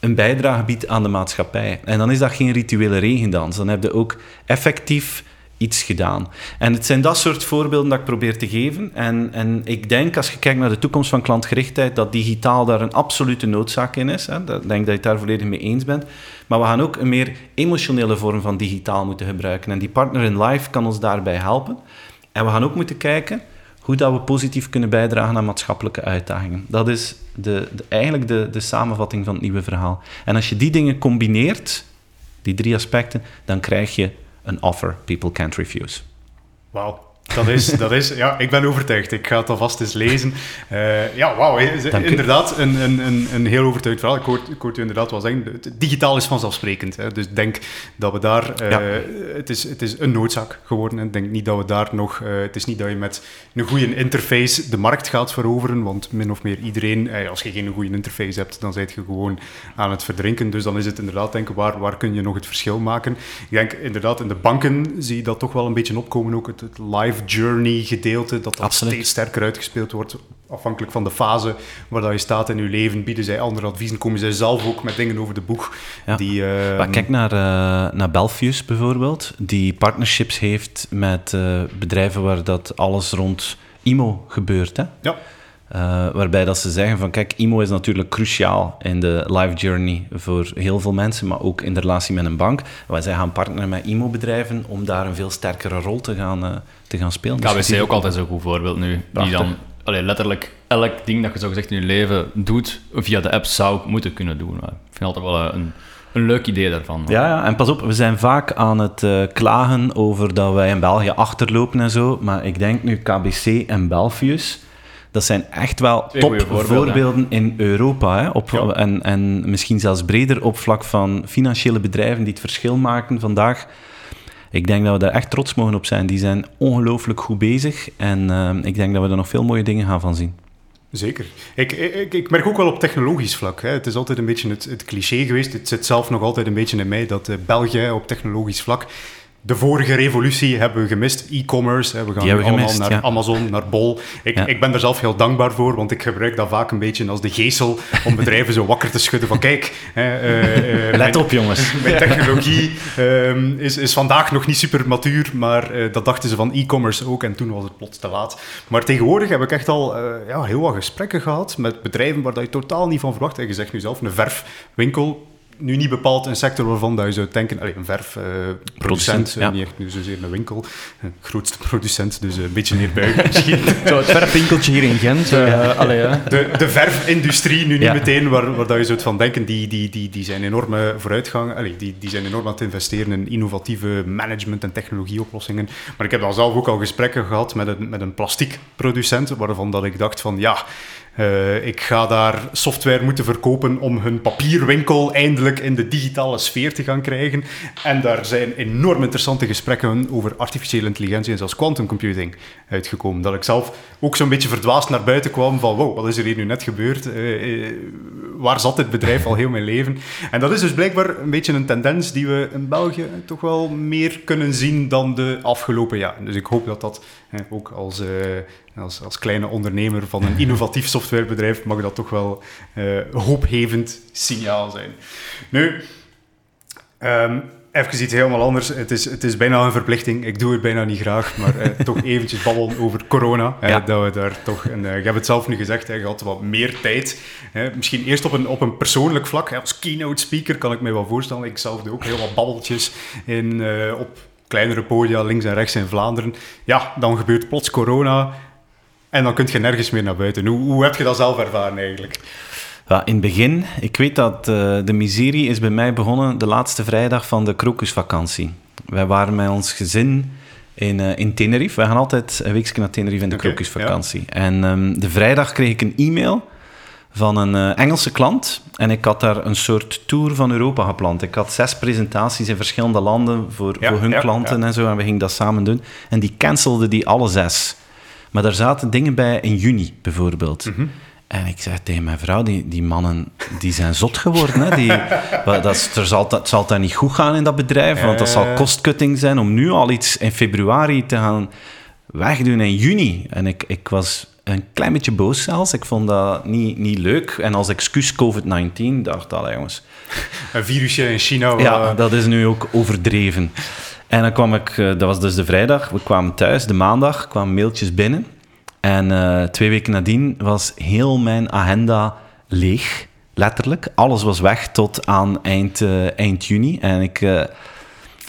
een bijdrage biedt aan de maatschappij. En dan is dat geen rituele regendans. Dan heb je ook effectief iets gedaan. En het zijn dat soort voorbeelden dat ik probeer te geven. En, en ik denk, als je kijkt naar de toekomst van klantgerichtheid, dat digitaal daar een absolute noodzaak in is. Ik denk dat je het daar volledig mee eens bent. Maar we gaan ook een meer emotionele vorm van digitaal moeten gebruiken. En die partner in life kan ons daarbij helpen. En we gaan ook moeten kijken hoe dat we positief kunnen bijdragen aan maatschappelijke uitdagingen. Dat is de, de, eigenlijk de, de samenvatting van het nieuwe verhaal. En als je die dingen combineert, die drie aspecten, dan krijg je een offer people can't refuse.
Wauw. Dat is, dat is, ja, ik ben overtuigd. Ik ga het alvast eens lezen. Uh, ja, wauw. Inderdaad, een, een, een, een heel overtuigd verhaal. Ik hoorde, ik hoorde u inderdaad wel zeggen, het, digitaal is vanzelfsprekend. Hè. Dus ik denk dat we daar... Uh, ja. het, is, het is een noodzaak geworden. Ik denk niet dat we daar nog... Uh, het is niet dat je met een goede interface de markt gaat veroveren, want min of meer iedereen... als je geen goede interface hebt, dan ben je gewoon aan het verdrinken. Dus dan is het inderdaad denken, waar, waar kun je nog het verschil maken? Ik denk inderdaad, in de banken zie je dat toch wel een beetje opkomen, ook het, het live journey gedeelte, dat dat
Absoluut.
steeds sterker uitgespeeld wordt. Afhankelijk van de fase waar dat je staat in je leven, bieden zij andere adviezen, komen zij zelf ook met dingen over de boeg.
Ja.
Die, uh,
maar kijk naar, uh, naar Belfius bijvoorbeeld, die partnerships heeft met uh, bedrijven waar dat alles rond IMO gebeurt. Hè?
Ja.
Uh, waarbij dat ze zeggen van kijk, IMO is natuurlijk cruciaal in de life journey voor heel veel mensen, maar ook in de relatie met een bank. Wij zijn gaan partneren met IMO-bedrijven om daar een veel sterkere rol te gaan, uh, te gaan spelen.
KBC dus ook altijd zo'n goed voorbeeld nu.
Prachtig.
Die dan allee, letterlijk elk ding dat je zo gezegd in je leven doet, via de app zou moeten kunnen doen. Ik vind altijd wel een, een leuk idee daarvan.
Ja, ja, en pas op, we zijn vaak aan het uh, klagen over dat wij in België achterlopen en zo, maar ik denk nu KBC en Belfius dat zijn echt wel topvoorbeelden in Europa. Hè, op,
ja.
en, en misschien zelfs breder op vlak van financiële bedrijven die het verschil maken vandaag. Ik denk dat we daar echt trots mogen op zijn. Die zijn ongelooflijk goed bezig. En uh, ik denk dat we er nog veel mooie dingen gaan van zien.
Zeker. Ik, ik, ik, merk ook wel op technologisch vlak. Hè. Het is altijd een beetje het, het, cliché geweest. Het zit zelf nog altijd een beetje in mij dat uh, België op technologisch vlak de vorige revolutie hebben we gemist. E-commerce, we gaan allemaal
gemist,
naar
ja.
Amazon, naar Bol. Ik,
Ja.
ik ben daar zelf heel dankbaar voor, want ik gebruik dat vaak een beetje als de geestel om bedrijven zo wakker te schudden van kijk, hè, eh, eh,
Let op, jongens.
mijn technologie ehm, is, is vandaag nog niet super matuur, maar eh, dat dachten ze van e-commerce ook en toen was het plots te laat. Maar tegenwoordig heb ik echt al ja, heel wat gesprekken gehad met bedrijven waar dat je totaal niet van verwacht. En je zegt nu zelf, een verfwinkel, nu niet bepaald een sector waarvan dat je zou denken, allee, een verfproducent,
Producent, ja.
niet echt nu zozeer een winkel, een grootste producent, dus een beetje neerbuigen misschien.
Zo, het verfwinkeltje hier in Gent. eh, allee, ja.
De, de verfindustrie, nu niet meteen waar, waar dat je zou van denken, die, die, die, die zijn enorme vooruitgang. Allee, die, die zijn enorm aan het investeren in innovatieve management- en technologieoplossingen. Maar ik heb dan zelf ook al gesprekken gehad met een, met een plastiekproducent, waarvan dat ik dacht van ja, eh, ik ga daar software moeten verkopen om hun papierwinkel eindelijk in de digitale sfeer te gaan krijgen. En daar zijn enorm interessante gesprekken over artificiële intelligentie en zelfs quantum computing uitgekomen. Dat ik zelf ook zo'n beetje verdwaasd naar buiten kwam van wow, wat is er hier nu net gebeurd? Eh, eh, waar zat dit bedrijf al heel mijn leven? En dat is dus blijkbaar een beetje een tendens die we in België toch wel meer kunnen zien dan de afgelopen jaren. Dus ik hoop dat dat ook als, eh, als, als kleine ondernemer van een innovatief softwarebedrijf mag dat toch wel eh hoophevend signaal zijn. Nu, ehm, even iets helemaal anders. Het is, het is bijna een verplichting. Ik doe het bijna niet graag, maar eh, toch eventjes babbelen over corona. Eh,
Ja.
dat we daar toch, eh, je hebt het zelf nu gezegd, hè, je had wat meer tijd. Misschien eerst op een, op een persoonlijk vlak. Hè. Als keynote speaker kan ik me wel voorstellen. Ik zelf doe ook heel wat babbeltjes in, op kleinere podia links en rechts in Vlaanderen. Ja, dan gebeurt plots corona en dan kun je nergens meer naar buiten. Hoe, hoe heb je dat zelf ervaren eigenlijk?
Ja, in het begin, ik weet dat eh, de miserie is bij mij begonnen de laatste vrijdag van de krokusvakantie. Wij waren met ons gezin in, eh, in Tenerife. Wij gaan altijd een weekje naar Tenerife in de
Oké,
krokusvakantie. En ehm, de vrijdag kreeg ik een e-mail van een eh, Engelse klant. En ik had daar een soort tour van Europa gepland. Ik had zes presentaties in verschillende landen voor,
Ja,
voor hun
ja,
klanten en zo. En we gingen dat samen doen. En die cancelde die alle zes. Maar daar zaten dingen bij in juni, bijvoorbeeld.
Mhm.
En ik zeg tegen mijn vrouw, die, die mannen die zijn zot geworden. Hè? Die, dat, is- er zal, dat zal daar niet goed gaan in dat bedrijf, want dat zal
Eh.
kostcutting zijn om nu al iets in februari te gaan wegdoen in juni. En ik, ik was een klein beetje boos zelfs. Ik vond dat niet, niet leuk. En als excuus COVID-19 dacht ik, jongens,
Een virusje in China.
ja, dat is nu ook overdreven. En dan kwam ik, eh, dat was dus de vrijdag, we kwamen thuis, de maandag kwamen mailtjes binnen. En eh, twee weken nadien was heel mijn agenda leeg, letterlijk. Alles was weg tot aan eind, eh, eind juni. En ik, eh,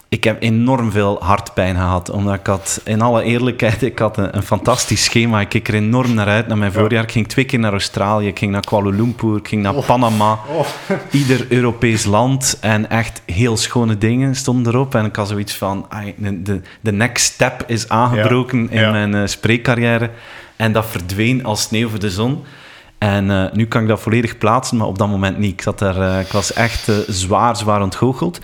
ik heb enorm veel hartpijn gehad, omdat ik had, in alle eerlijkheid, ik had een, een fantastisch schema. Ik keek er enorm naar uit, naar mijn
Ja.
voorjaar. Ik ging twee keer naar Australië, ik ging naar Kuala Lumpur, ik ging naar Panama
Oh.
ieder Europees land en echt heel schone dingen stonden erop. En ik had zoiets van, de, de, next step is aangebroken in
ja.
mijn eh, spreekcarrière. En dat verdween als sneeuw voor de zon. En eh, nu kan ik dat volledig plaatsen, maar op dat moment niet. Ik, zat daar, eh, ik was echt zwaar, zwaar ontgoocheld.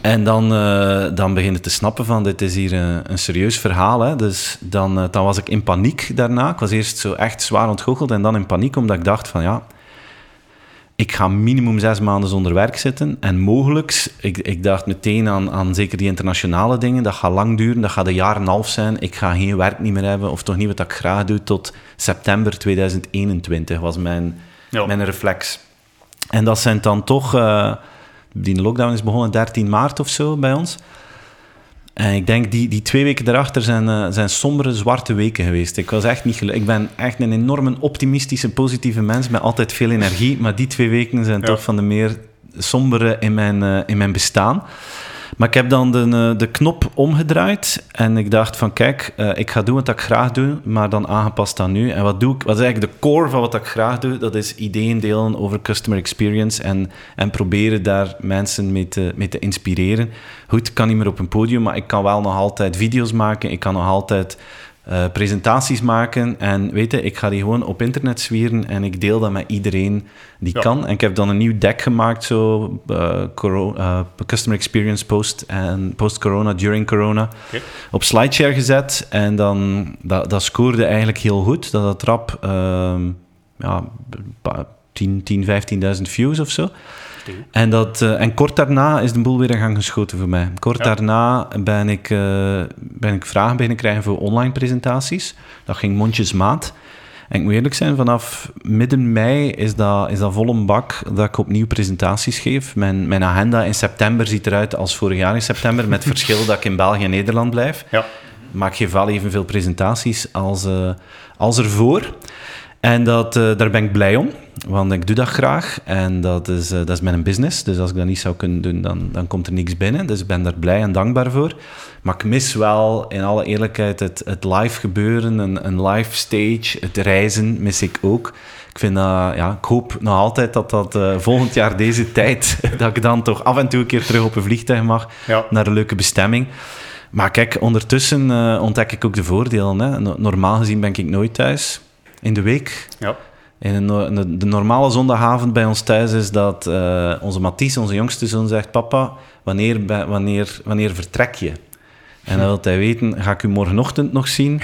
En dan, eh, dan begin je te snappen van, dit is hier een, een serieus verhaal. Hè? Dus dan, eh, dan was ik in paniek daarna. Ik was eerst zo echt zwaar ontgoocheld en dan in paniek, omdat ik dacht van, ja, ik ga minimum zes maanden zonder werk zitten. En mogelijk, ik, ik dacht meteen aan, aan zeker die internationale dingen, dat gaat lang duren, dat gaat een jaar en een half zijn. Ik ga geen werk niet meer hebben, of toch niet wat ik graag doe, tot september 2021 was mijn,
Ja.
mijn reflex. En dat zijn dan toch, eh, die lockdown is begonnen 13 maart of zo bij ons. En ik denk, die, die twee weken daarachter zijn, eh, zijn sombere, zwarte weken geweest. Ik, was echt niet ik ben echt een enorme optimistische, positieve mens met altijd veel energie. Maar die twee weken zijn
Ja.
toch van de meer sombere in mijn, eh, in mijn bestaan. Maar ik heb dan de, eh, de knop omgedraaid en ik dacht van kijk, eh, ik ga doen wat ik graag doe, maar dan aangepast aan nu. En wat doe ik? Wat is eigenlijk de core van wat ik graag doe? Dat is ideeën delen over customer experience en, en proberen daar mensen mee te, mee te inspireren. Goed, ik kan niet meer op een podium, maar ik kan wel nog altijd video's maken, ik kan nog altijd eh, presentaties maken en weet je, ik ga die gewoon op internet zwieren en ik deel dat met iedereen die
Ja.
kan. En ik heb dan een nieuw deck gemaakt, zo eh, coro- eh, Customer Experience Post en Post-Corona, During Corona, op SlideShare gezet. En dan, dat, dat scoorde eigenlijk heel goed. Dat had rap ehm, ja, pa- 10, 10 15.000 views of zo. En, dat, eh, en kort daarna is de boel weer in gang geschoten voor mij. Kort
Ja.
daarna ben ik, eh, ben ik vragen beginnen krijgen voor online presentaties. Dat ging mondjesmaat. En ik moet eerlijk zijn, vanaf midden mei is dat, is dat vol een bak dat ik opnieuw presentaties geef. Mijn, mijn agenda in september ziet eruit als vorig jaar in september, met het verschil dat ik in België en Nederland blijf.
Ja.
Maar ik geef wel evenveel presentaties als, eh, als ervoor. En dat, eh, daar ben ik blij om, want ik doe dat graag. En dat is, eh, dat is mijn business. Dus als ik dat niet zou kunnen doen, dan, dan komt er niks binnen. Dus ik ben daar blij en dankbaar voor. Maar ik mis wel, in alle eerlijkheid, het, het live gebeuren, een, een live stage, het reizen mis ik ook. Ik, vind dat, ja, ik hoop nog altijd dat dat eh, volgend jaar deze tijd, dat ik dan toch af en toe een keer terug op een vliegtuig mag
Ja.
naar een leuke bestemming. Maar kijk, ondertussen ontdek ik ook de voordelen. Hè. No- Normaal gezien ben ik nooit thuis in de week.
Ja.
No- de, de normale zondagavond bij ons thuis is dat eh, onze Mathies, onze jongste zoon, zegt: Papa, wanneer, wanneer, wanneer vertrek je? En dan wil hij weten: ga ik u morgenochtend nog zien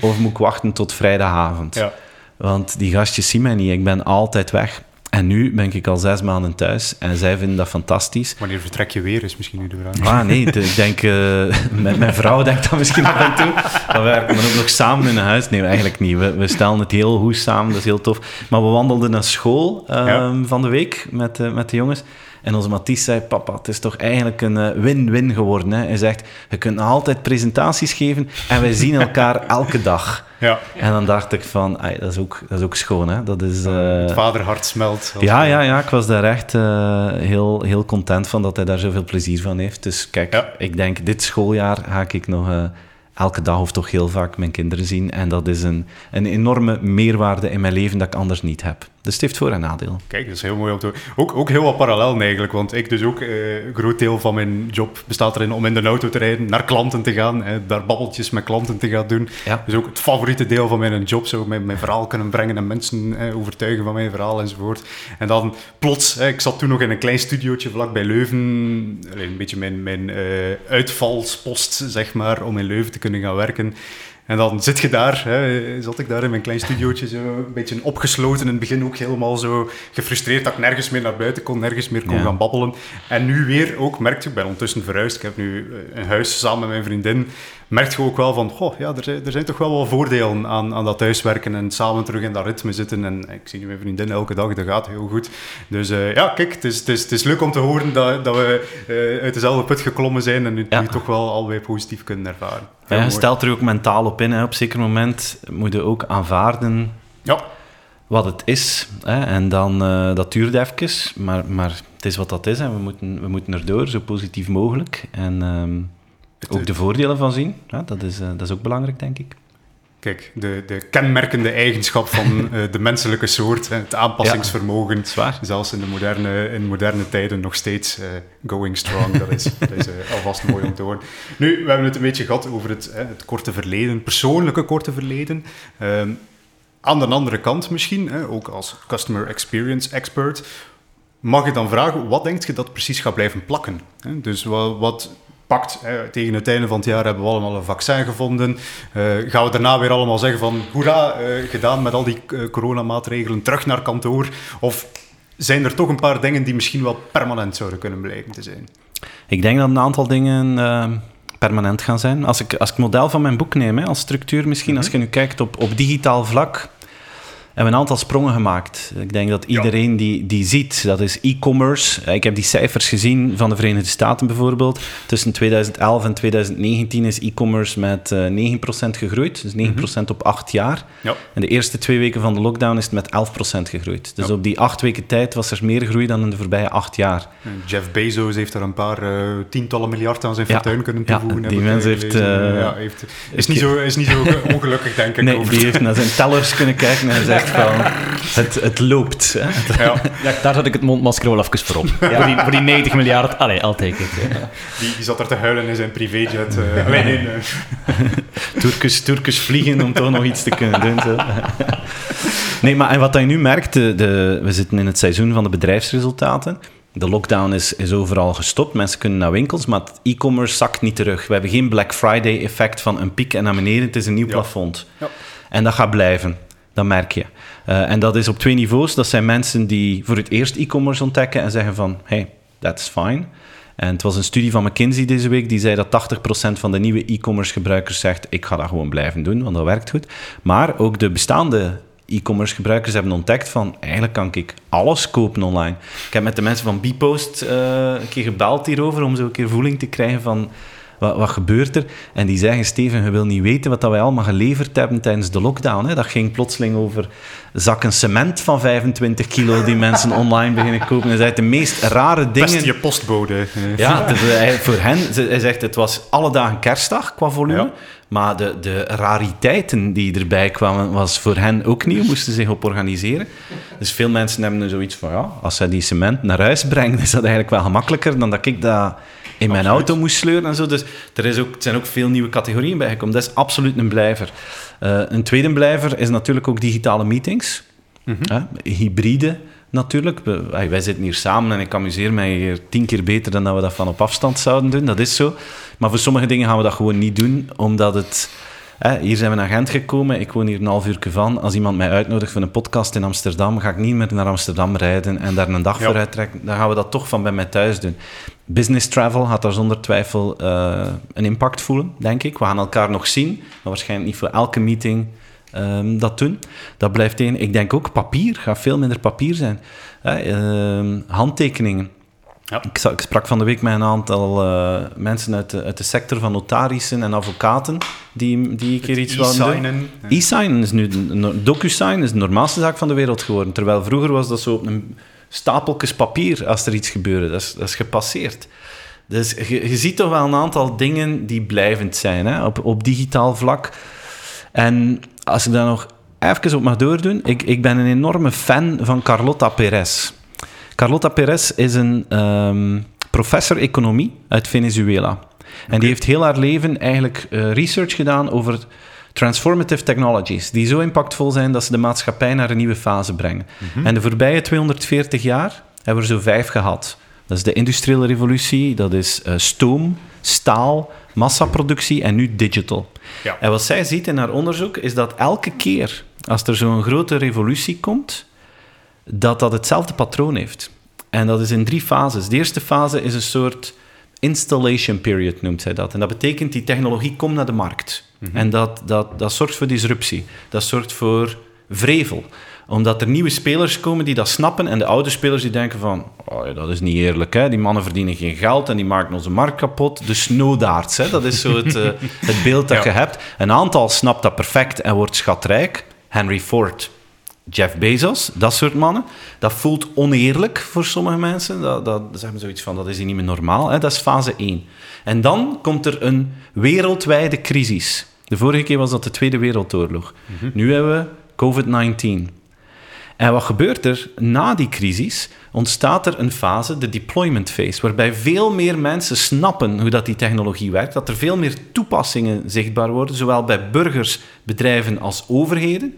of moet ik wachten tot vrijdagavond?
Ja.
Want die gastjes zien mij niet, ik ben altijd weg. En nu ben ik al zes maanden thuis en zij vinden dat fantastisch.
Wanneer vertrek je weer, is misschien nu de vraag.
Ah, nee, ik denk, eh, met mijn vrouw denkt dat misschien af en toe. Maar we werken ook nog samen in een huis. Nee, eigenlijk niet. We, we stellen het heel goed samen, dat is heel tof. Maar we wandelden naar school ehm,
Ja.
van de week met, eh, met de jongens. En onze Mathies zei, papa, het is toch eigenlijk een eh, win-win geworden. Hè? Hij zegt, je kunt nog altijd presentaties geven en wij zien elkaar elke dag.
Ja.
En dan dacht ik van, ai, dat, is ook, dat is ook schoon. Hè? Dat is, eh,
Het vaderhart smelt.
ja, ja, ja, ik was daar echt eh, heel, heel content van dat hij daar zoveel plezier van heeft. Dus kijk,
Ja.
ik denk dit schooljaar ga ik nog elke dag of toch heel vaak mijn kinderen zien. En dat is een, een enorme meerwaarde in mijn leven dat ik anders niet heb. Dus het heeft voor- en nadeel.
Kijk, dat is heel mooi om te. Ook, ook heel wat parallel eigenlijk, want ik dus ook, eh, een groot deel van mijn job bestaat erin om in de auto te rijden, naar klanten te gaan, eh, daar babbeltjes met klanten te gaan doen.
Ja.
Dus ook het favoriete deel van mijn job, zo mijn, mijn verhaal kunnen brengen en mensen eh, overtuigen van mijn verhaal enzovoort. En dan plots, ik zat toen nog in een klein studiootje vlak bij Leuven, een beetje mijn, mijn eh, uitvalspost, zeg maar, om in Leuven te kunnen gaan werken. En dan zit je daar, hè, zat ik daar in mijn klein studiootje, zo een beetje opgesloten. In het begin ook helemaal zo gefrustreerd dat ik nergens meer naar buiten kon, nergens meer kon
Ja.
gaan babbelen. En nu weer ook, merk je, ik ben ondertussen verhuisd, ik heb nu eh, een huis samen met mijn vriendin. Merk je ook wel van, goh, ja, er zijn, er zijn toch wel wat voordelen aan, aan dat thuiswerken en samen terug in dat ritme zitten. En ik zie nu mijn vriendin elke dag, dat gaat heel goed. Dus eh, ja, kijk, het is, het, is, het is leuk om te horen dat, dat we eh, uit dezelfde put geklommen zijn en
Ja.
nu toch wel alweer positief kunnen ervaren.
Ja, stelt er ook mentaal op in. Hè. Op zeker moment moet je ook aanvaarden
Ja,
wat het is. Hè. En dan, eh, dat duurt even, maar, maar het is wat dat is. En we moeten, we moeten erdoor, zo positief mogelijk. En ook de voordelen van zien. Ja, dat, is, eh, dat is ook belangrijk, denk ik.
Kijk, de, de kenmerkende eigenschap van eh, de menselijke soort, het aanpassingsvermogen,
Zwaar.
zelfs in de moderne, in moderne tijden nog steeds eh, going strong. Dat is, dat is alvast mooi om te horen. Nu, we hebben het een beetje gehad over het, het korte verleden, persoonlijke korte verleden. Ehm, aan de andere kant misschien, ook als customer experience expert, mag ik dan vragen, wat denk je dat precies gaat blijven plakken? Dus wat, wat pakt, hè, tegen het einde van het jaar hebben we allemaal een vaccin gevonden. Eh, gaan we daarna weer allemaal zeggen van, hoera, eh, gedaan met al die eh, coronamaatregelen, terug naar kantoor? Of zijn er toch een paar dingen die misschien wel permanent zouden kunnen blijken te zijn?
Ik denk dat een aantal dingen permanent gaan zijn. Als ik, als ik model van mijn boek neem, hè, als structuur misschien, als je nu kijkt op, op digitaal vlak, hebben we een aantal sprongen gemaakt. Ik denk dat iedereen die, die ziet, dat is e-commerce. Eh, Ik heb die cijfers gezien van de Verenigde Staten bijvoorbeeld. Tussen 2011 en 2019 is e-commerce met eh 9% gegroeid. Dus 9% op acht jaar.
Ja.
En de eerste twee weken van de lockdown is het met 11% gegroeid. Dus
Ja.
op die acht weken tijd was er meer groei dan in de voorbije acht jaar.
En Jeff Bezos heeft er een paar eh, tientallen miljard aan zijn fortuin kunnen
Ja,
toevoegen.
die mens heeft, eh,
ja, heeft is, niet zo, is niet zo ongelukkig, denk ik.
Nee,
over
die heeft naar zijn tellers kunnen kijken en het, het loopt. Hè?
Ja,
Ja, daar zet ik het mondmasker wel even voor op. Voor, die, voor die 90 miljard. Allee, I'll take it. hè.
die, die zat er te huilen in zijn privéjet. alleen in, eh,
Turkers, Turkers vliegen om toch nog iets te kunnen doen. Zo. Nee, maar en wat je nu merkt, de, de- we zitten in het seizoen van de bedrijfsresultaten. De lockdown is, is overal gestopt, mensen kunnen naar winkels, maar het e-commerce zakt niet terug. We hebben geen Black Friday effect van een piek en naar beneden, het is een nieuw
Ja.
plafond.
Ja.
En dat gaat blijven, dat merk je. Eh, en dat is op twee niveaus. Dat zijn mensen die voor het eerst e-commerce ontdekken en zeggen van, hey, that's fine. En het was een studie van McKinsey deze week die zei dat 80% van de nieuwe e-commerce gebruikers zegt ik ga dat gewoon blijven doen, want dat werkt goed. Maar ook de bestaande e-commerce gebruikers hebben ontdekt van eigenlijk kan ik alles kopen online. Ik heb met de mensen van Bpost eh een keer gebeld hierover om zo een keer voeling te krijgen van wat, wat gebeurt er? En die zeggen, Steven, je wil niet weten wat dat wij allemaal geleverd hebben tijdens de lockdown. Hè? Dat ging plotseling over zakken cement van 25 kilo die mensen online beginnen kopen. Dat zijn de meest rare dingen.
Best je postbode.
Ja, hij- voor hen, hij zegt, het was alle dagen kerstdag qua volume.
Ja.
Maar de, de rariteiten die erbij kwamen, was voor hen ook nieuw. Moesten zich op organiseren. Dus veel mensen hebben zoiets van, ja, als zij die cement naar huis brengen, is dat eigenlijk wel gemakkelijker dan dat ik dat in mijn auto moest sleuren en zo. Dus er, is ook, er zijn ook veel nieuwe categorieën bijgekomen. Dat is absoluut een blijver. Eh, een tweede blijver is natuurlijk ook digitale meetings. Hè? Hybride natuurlijk. Wij zitten hier samen en ik amuseer mij hier tien keer beter dan dat we dat van op afstand zouden doen. Dat is zo. Maar voor sommige dingen gaan we dat gewoon niet doen, omdat het... Hè, hier zijn we naar Gent gekomen, ik woon hier een half uur van. Als iemand mij uitnodigt voor een podcast in Amsterdam, ga ik niet meer naar Amsterdam rijden en daar een dag
Ja.
voor uittrekken. Dan gaan we dat toch van bij mij thuis doen. Business travel gaat daar zonder twijfel eh, een impact voelen, denk ik. We gaan elkaar nog zien, maar waarschijnlijk niet voor elke meeting ehm, dat doen. Dat blijft één. Ik denk ook papier, gaat veel minder papier zijn. Ehm, handtekeningen.
Ja.
Ik, ik sprak van de week met een aantal eh, mensen uit de, uit de sector van notarissen en advocaten die, die een keer iets wilden doen.
E-signen.
E-sign is nu, een- DocuSign is de normaalste zaak van de wereld geworden. Terwijl vroeger was dat zo op een stapeltjes papier als er iets gebeurde. Dat is, dat is gepasseerd. Dus je, je ziet toch wel een aantal dingen die blijvend zijn hè, op, op digitaal vlak. En als ik daar nog even op mag doordoen, ik, ik ben een enorme fan van Carlota Perez. Carlota Perez is een ehm, professor economie uit Venezuela. En die heeft heel haar leven eigenlijk eh, research gedaan over transformative technologies, die zo impactvol zijn dat ze de maatschappij naar een nieuwe fase brengen. En de voorbije 240 jaar hebben we er zo vijf gehad. Dat is de industriële revolutie, dat is eh, stoom, staal, massaproductie en nu digital.
Ja.
En wat zij ziet in haar onderzoek is dat elke keer als er zo'n grote revolutie komt, dat dat hetzelfde patroon heeft. En dat is in drie fases. De eerste fase is een soort installation period, noemt zij dat. En dat betekent die technologie komt naar de markt. En dat, dat, dat zorgt voor disruptie. Dat zorgt voor vrevel omdat er nieuwe spelers komen die dat snappen en de oude spelers die denken van oh ja, dat is niet eerlijk, hè? die mannen verdienen geen geld en die maken onze markt kapot. De snowdaards, hè? dat is zo het, eh, het beeld dat
Ja.
je hebt. Een aantal snapt dat perfect en wordt schatrijk. Henry Ford, Jeff Bezos, dat soort mannen. Dat voelt oneerlijk voor sommige mensen. Dat, dat, ze hebben zoiets van, dat is hier niet meer normaal. Hè? Dat is fase 1. En dan komt er een wereldwijde crisis. De vorige keer was dat de Tweede Wereldoorlog. Nu hebben we COVID-19. En wat gebeurt er? Na die crisis ontstaat er een fase, de deployment phase, waarbij veel meer mensen snappen hoe dat die technologie werkt, dat er veel meer toepassingen zichtbaar worden, zowel bij burgers, bedrijven als overheden.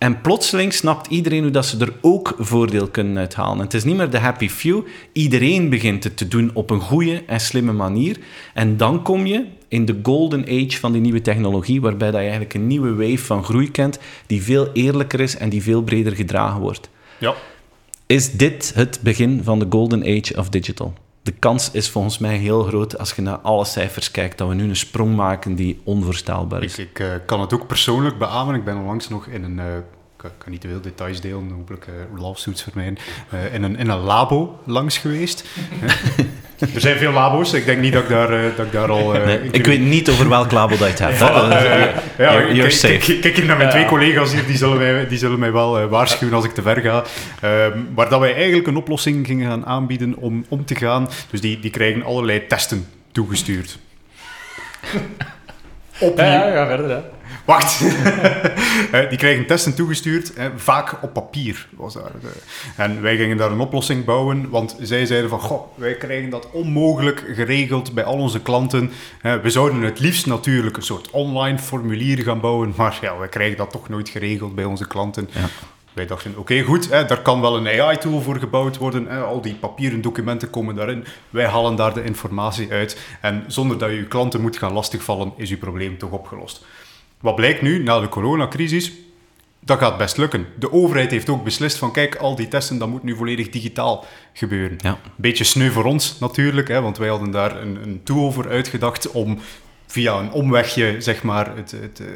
En plotseling snapt iedereen hoe dat ze er ook voordeel kunnen uithalen. En het is niet meer de happy few. Iedereen begint het te doen op een goede en slimme manier. En dan kom je in de golden age van die nieuwe technologie, waarbij dat je eigenlijk een nieuwe wave van groei kent, die veel eerlijker is en die veel breder gedragen wordt.
Ja.
Is dit het begin van de golden age of digital? De kans is volgens mij heel groot als je naar alle cijfers kijkt, dat we nu een sprong maken die onvoorstelbaar is.
Ik, ik eh, kan het ook persoonlijk beamen. Ik ben onlangs nog in een... eh, ik kan- niet te veel details delen, hopelijk lawsuits vermijden. eh, in, een, in een labo langs geweest. Er zijn veel labo's. Ik denk niet dat ik daar, eh, dat ik daar al... eh,
Nee, ik weet niet over welk labo dat je het hebt. is-
Eh, ja,
you're, you're
kijk,
safe.
Kijk, kijk hier naar mijn twee collega's hier, die zullen mij, die zullen mij wel waarschuwen als ik te ver ga. Ehm, waar dat wij eigenlijk een oplossing gingen gaan aanbieden om om te gaan. Dus die, die krijgen allerlei testen toegestuurd. Opnieuw.
Ja, ja, verder. Hè.
Wacht. Eh, die krijgen testen toegestuurd, hè, vaak op papier. Was daar. En wij gingen daar een oplossing bouwen, want zij zeiden van, goh, wij krijgen dat onmogelijk geregeld bij al onze klanten. Eh, we zouden het liefst natuurlijk een soort online formulier gaan bouwen, maar ja, wij krijgen dat toch nooit geregeld bij onze klanten.
Ja.
Wij dachten, oké, goed, hè, daar kan wel een AI-tool voor gebouwd worden. Hè, al die papieren documenten komen daarin. Wij halen daar de informatie uit. En zonder dat je je klanten moet gaan lastigvallen, is je probleem toch opgelost. Wat blijkt nu, na de coronacrisis, dat gaat best lukken. De overheid heeft ook beslist van, kijk, al die testen, dat moet nu volledig digitaal gebeuren.
Ja.
Beetje sneu voor ons natuurlijk, hè, want wij hadden daar een, een tool voor uitgedacht om via een omwegje, zeg maar, het... het, eh,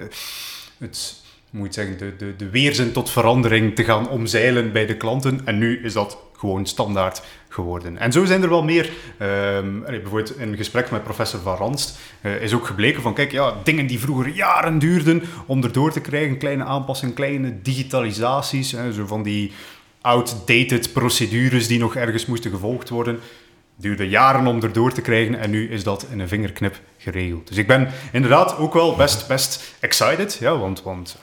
het moet zeggen, de, de, de weerzin tot verandering te gaan omzeilen bij de klanten. En nu is dat gewoon standaard geworden. En zo zijn er wel meer. ehm, bijvoorbeeld in een gesprek met professor Van Ranst eh, is ook gebleken van, kijk, ja, dingen die vroeger jaren duurden om erdoor te krijgen, kleine aanpassingen, kleine digitalisaties, hè, zo van die outdated procedures die nog ergens moesten gevolgd worden, duurde jaren om erdoor te krijgen en nu is dat in een vingerknip geregeld. Dus ik ben inderdaad ook wel best, best excited, ja, want, want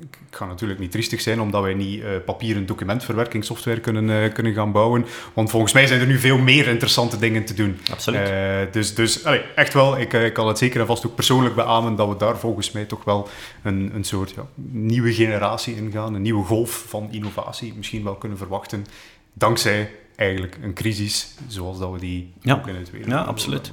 ik ga natuurlijk niet triestig zijn omdat wij niet eh, papieren documentverwerkingssoftware kunnen, eh, kunnen gaan bouwen. Want volgens mij zijn er nu veel meer interessante dingen te doen.
Absoluut.
Eh, dus dus allee, echt wel, ik, ik kan het zeker en vast ook persoonlijk beamen dat we daar volgens mij toch wel een, een soort ja, nieuwe generatie ingaan. Een nieuwe golf van innovatie misschien wel kunnen verwachten. Dankzij eigenlijk een crisis zoals dat we die
Ja.
ook in het Tweede
Ja, absoluut.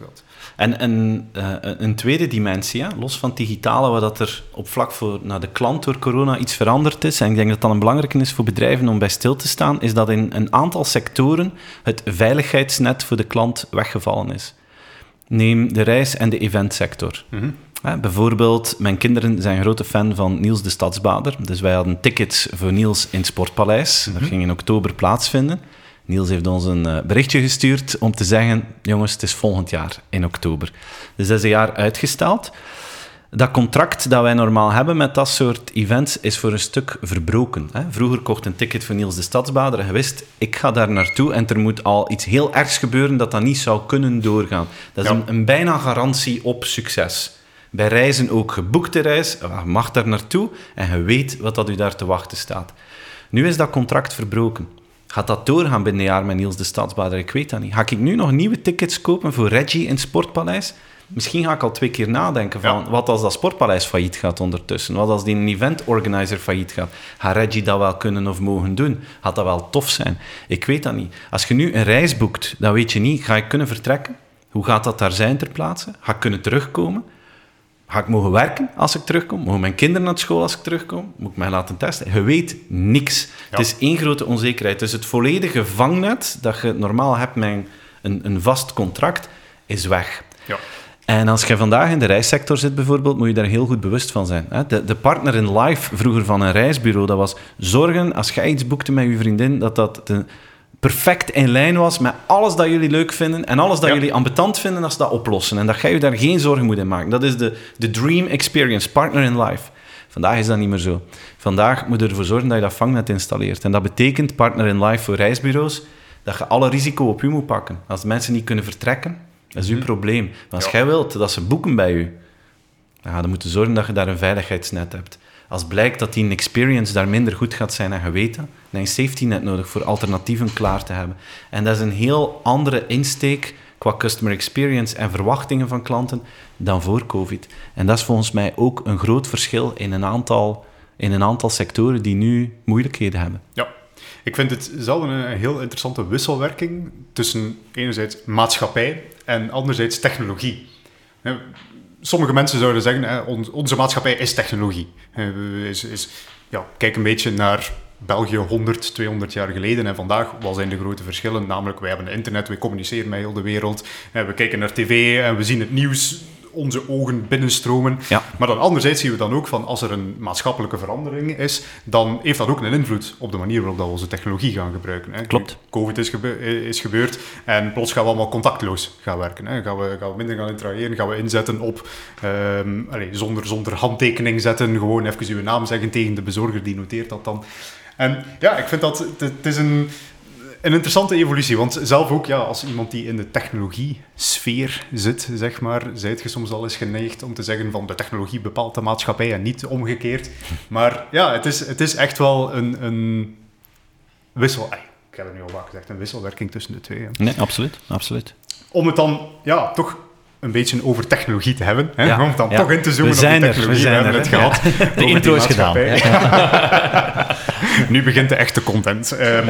En, en eh, een tweede dimensie, hè, los van het digitale, waar dat er op vlak voor naar de klant door corona iets veranderd is, en ik denk dat dat een belangrijke is voor bedrijven om bij stil te staan, is dat in een aantal sectoren het veiligheidsnet voor de klant weggevallen is. Neem de reis- en de eventsector.
Mhm.
Hè, bijvoorbeeld, mijn kinderen zijn grote fan van Niels de Stadsbader. Dus wij hadden tickets voor Niels in het Sportpaleis. Dat ging in oktober plaatsvinden. Niels heeft ons een eh, berichtje gestuurd om te zeggen: jongens, het is volgend jaar in oktober. Dus dat is een jaar uitgesteld. Dat contract dat wij normaal hebben met dat soort events is voor een stuk verbroken. Hè. Vroeger kocht een ticket voor Niels de Stadsbader en je wist, ik ga daar naartoe en er moet al iets heel ergs gebeuren dat dat niet zou kunnen doorgaan. Dat is
Ja.
een, een bijna garantie op succes. Bij reizen ook geboekte reis, je mag daar naartoe en je weet wat dat u daar te wachten staat. Nu is dat contract verbroken. Gaat dat doorgaan binnen een jaar met Niels de Stadsbader? Ik weet dat niet. Ga ik nu nog nieuwe tickets kopen voor Reggie in het Sportpaleis? Misschien ga ik al twee keer nadenken van
Ja.
wat als dat Sportpaleis failliet gaat ondertussen? Wat als die een event organizer failliet gaat? Gaat Reggie dat wel kunnen of mogen doen? Gaat dat wel tof zijn? Ik weet dat niet. Als je nu een reis boekt, dan weet je niet, ga ik kunnen vertrekken? Hoe gaat dat daar zijn ter plaatse? Ga ik kunnen terugkomen? Ga ik mogen werken als ik terugkom? Mogen mijn kinderen naar school als ik terugkom? Moet ik mij laten testen? Je weet niks. Het is één grote onzekerheid. Dus het volledige vangnet dat je normaal hebt met een- een, vast contract, is weg.
Ja.
En als je vandaag in de reissector zit bijvoorbeeld, moet je daar heel goed bewust van zijn. De, de partner in life vroeger van een reisbureau, dat was zorgen als jij iets boekte met je vriendin, dat dat de- perfect in lijn was met alles dat jullie leuk vinden en alles dat
Ja.
jullie ambetant vinden als ze dat oplossen. En dat jij je daar geen zorgen moet in maken. Dat is de, de dream experience, partner in life. Vandaag is dat niet meer zo. Vandaag moet je ervoor zorgen dat je dat vangnet installeert. En dat betekent, partner in life voor reisbureaus, dat je alle risico op je moet pakken. Als mensen niet kunnen vertrekken, dat is uw probleem. Maar als
Ja.
jij wilt dat ze boeken bij u, dan ga je moeten zorgen dat je daar een veiligheidsnet hebt. Als blijkt dat die experience daar minder goed gaat zijn weet, dat, dan een safety net nodig voor alternatieven klaar te hebben. En dat is een heel andere insteek qua customer experience en verwachtingen van klanten dan voor COVID. En dat is volgens mij ook een groot verschil in een aantal, in een aantal sectoren die nu moeilijkheden hebben.
Ja, ik vind het zelf een heel interessante wisselwerking tussen enerzijds maatschappij en anderzijds technologie. Sommige mensen zouden zeggen, hè, on- onze maatschappij is technologie. Is, is, ja, kijk een beetje naar België 100, 200 jaar geleden en vandaag. Wat zijn de grote verschillen? Namelijk, wij hebben internet, we communiceren met heel de wereld. We kijken naar tv en we zien het nieuws onze ogen binnenstromen.
Ja.
Maar dan anderzijds zien we dan ook van als er een maatschappelijke verandering is, dan heeft dat ook een invloed op de manier waarop dat we onze technologie gaan gebruiken. Hè.
Klopt.
Covid is, gebe- is gebeurd en plots gaan we allemaal contactloos gaan werken. Hè. Gaan, we, gaan we minder gaan interageren, gaan we inzetten op ehm, allee, zonder, zonder handtekening zetten, gewoon even uw naam zeggen tegen de bezorger, die noteert dat dan. En ja, ik vind dat het is een, een interessante evolutie, want zelf ook, ja, als iemand die in de technologie-sfeer zit, zeg maar, zijt je soms al eens geneigd om te zeggen van de technologie bepaalt de maatschappij en niet omgekeerd. Maar ja, het is, het is echt wel een, een wissel... Ik heb het nu al vaak gezegd, een wisselwerking tussen de twee. hè.
Nee, absoluut. absoluut.
Om het dan, ja, toch een beetje over technologie te hebben, hè?
Ja,
om het dan
ja.
toch in te zoomen
We zijn
op
er, we
technologie.
zijn
hebben
er,
het gehad.
De intro is gedaan.
nu begint de echte content. Ehm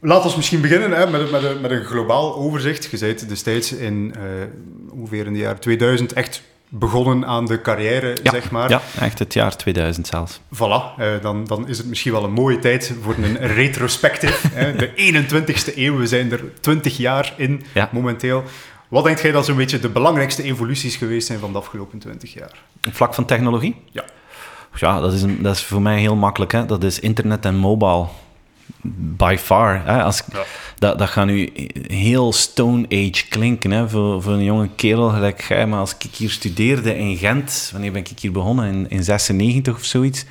Laat ons misschien beginnen hè, met, een- met, met een globaal overzicht. Je bent destijds in eh, ongeveer in het jaar 2000 echt begonnen aan de carrière,
Ja,
zeg maar.
ja, echt het jaar 2000 zelfs.
Voilà, eh, dan, dan is het misschien wel een mooie tijd voor een retrospective. hè. De 21ste eeuw, we zijn er 20 jaar in
Ja.
momenteel. Wat denkt jij dat zo'n beetje de belangrijkste evoluties geweest zijn van de afgelopen 20 jaar?
Op vlak van technologie?
Ja.
Ja, dat is, een, dat is voor mij heel makkelijk. Hè? Dat is internet en mobile. By far. Hè? Als,
Ja.
dat, dat gaat nu heel Stone Age klinken hè? Voor, voor een jonge kerel gelijk jij. Maar als ik hier studeerde in Gent, wanneer ben ik hier begonnen? In, in 96 of zoiets.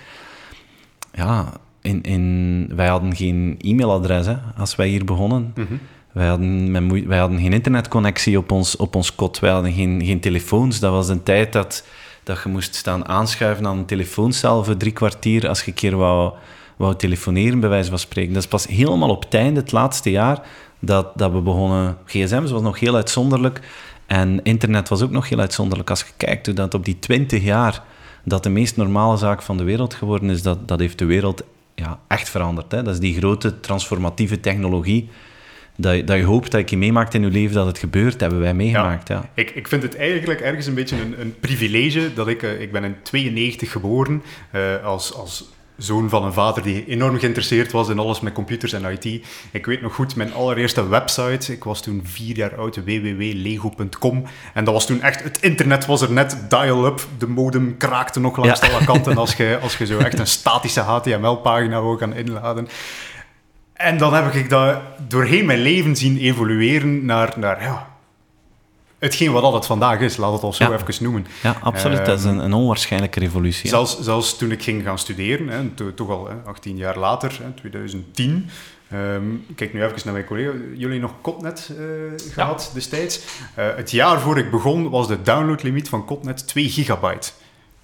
Ja, in, in, wij hadden geen e-mailadres hè, als wij hier begonnen.
Mhm.
Wij hadden, wij hadden geen internetconnectie op ons, op ons kot. Wij hadden geen, geen telefoons. Dat was een tijd dat, dat je moest staan aanschuiven aan een telefooncel voor drie kwartier als je een keer wou, wou telefoneren, bij wijze van spreken. Dat is pas helemaal op het einde, het laatste jaar, dat, dat we begonnen... GSM's was nog heel uitzonderlijk en internet was ook nog heel uitzonderlijk. Als je kijkt hoe dat op die twintig jaar dat de meest normale zaak van de wereld geworden is, dat, dat heeft de wereld ja, echt veranderd. Hè? Dat is die grote transformatieve technologie dat je, dat je hoopt dat je meemaakt in je leven dat het gebeurt, hebben wij meegemaakt. Ja.
Ik, ik vind het eigenlijk ergens een beetje een, een privilege dat ik... eh, ik ben in 92 geboren eh, als, als zoon van een vader die enorm geïnteresseerd was in alles met computers en IT. Ik weet nog goed, mijn allereerste website, ik was toen vier jaar oud, www.lego.com. En dat was toen echt, het internet was er net, dial-up, de modem kraakte nog langs
Ja.
alle kanten als je, als je zo echt een statische HTML-pagina wou gaan inladen. En dan heb ik dat doorheen mijn leven zien evolueren naar, naar ja, hetgeen wat dat het vandaag is, laat het al zo
Ja.
even noemen.
Ja, absoluut. dat is een, een onwaarschijnlijke revolutie.
Zelfs, zelfs toen ik ging gaan studeren, hè, to- toch al hè, 18 jaar later, hè, 2010. ehm, kijk nu even naar mijn collega. Jullie nog Cotnet eh, gehad destijds? Eh, het jaar voor ik begon was de downloadlimiet van Cotnet 2 gigabyte.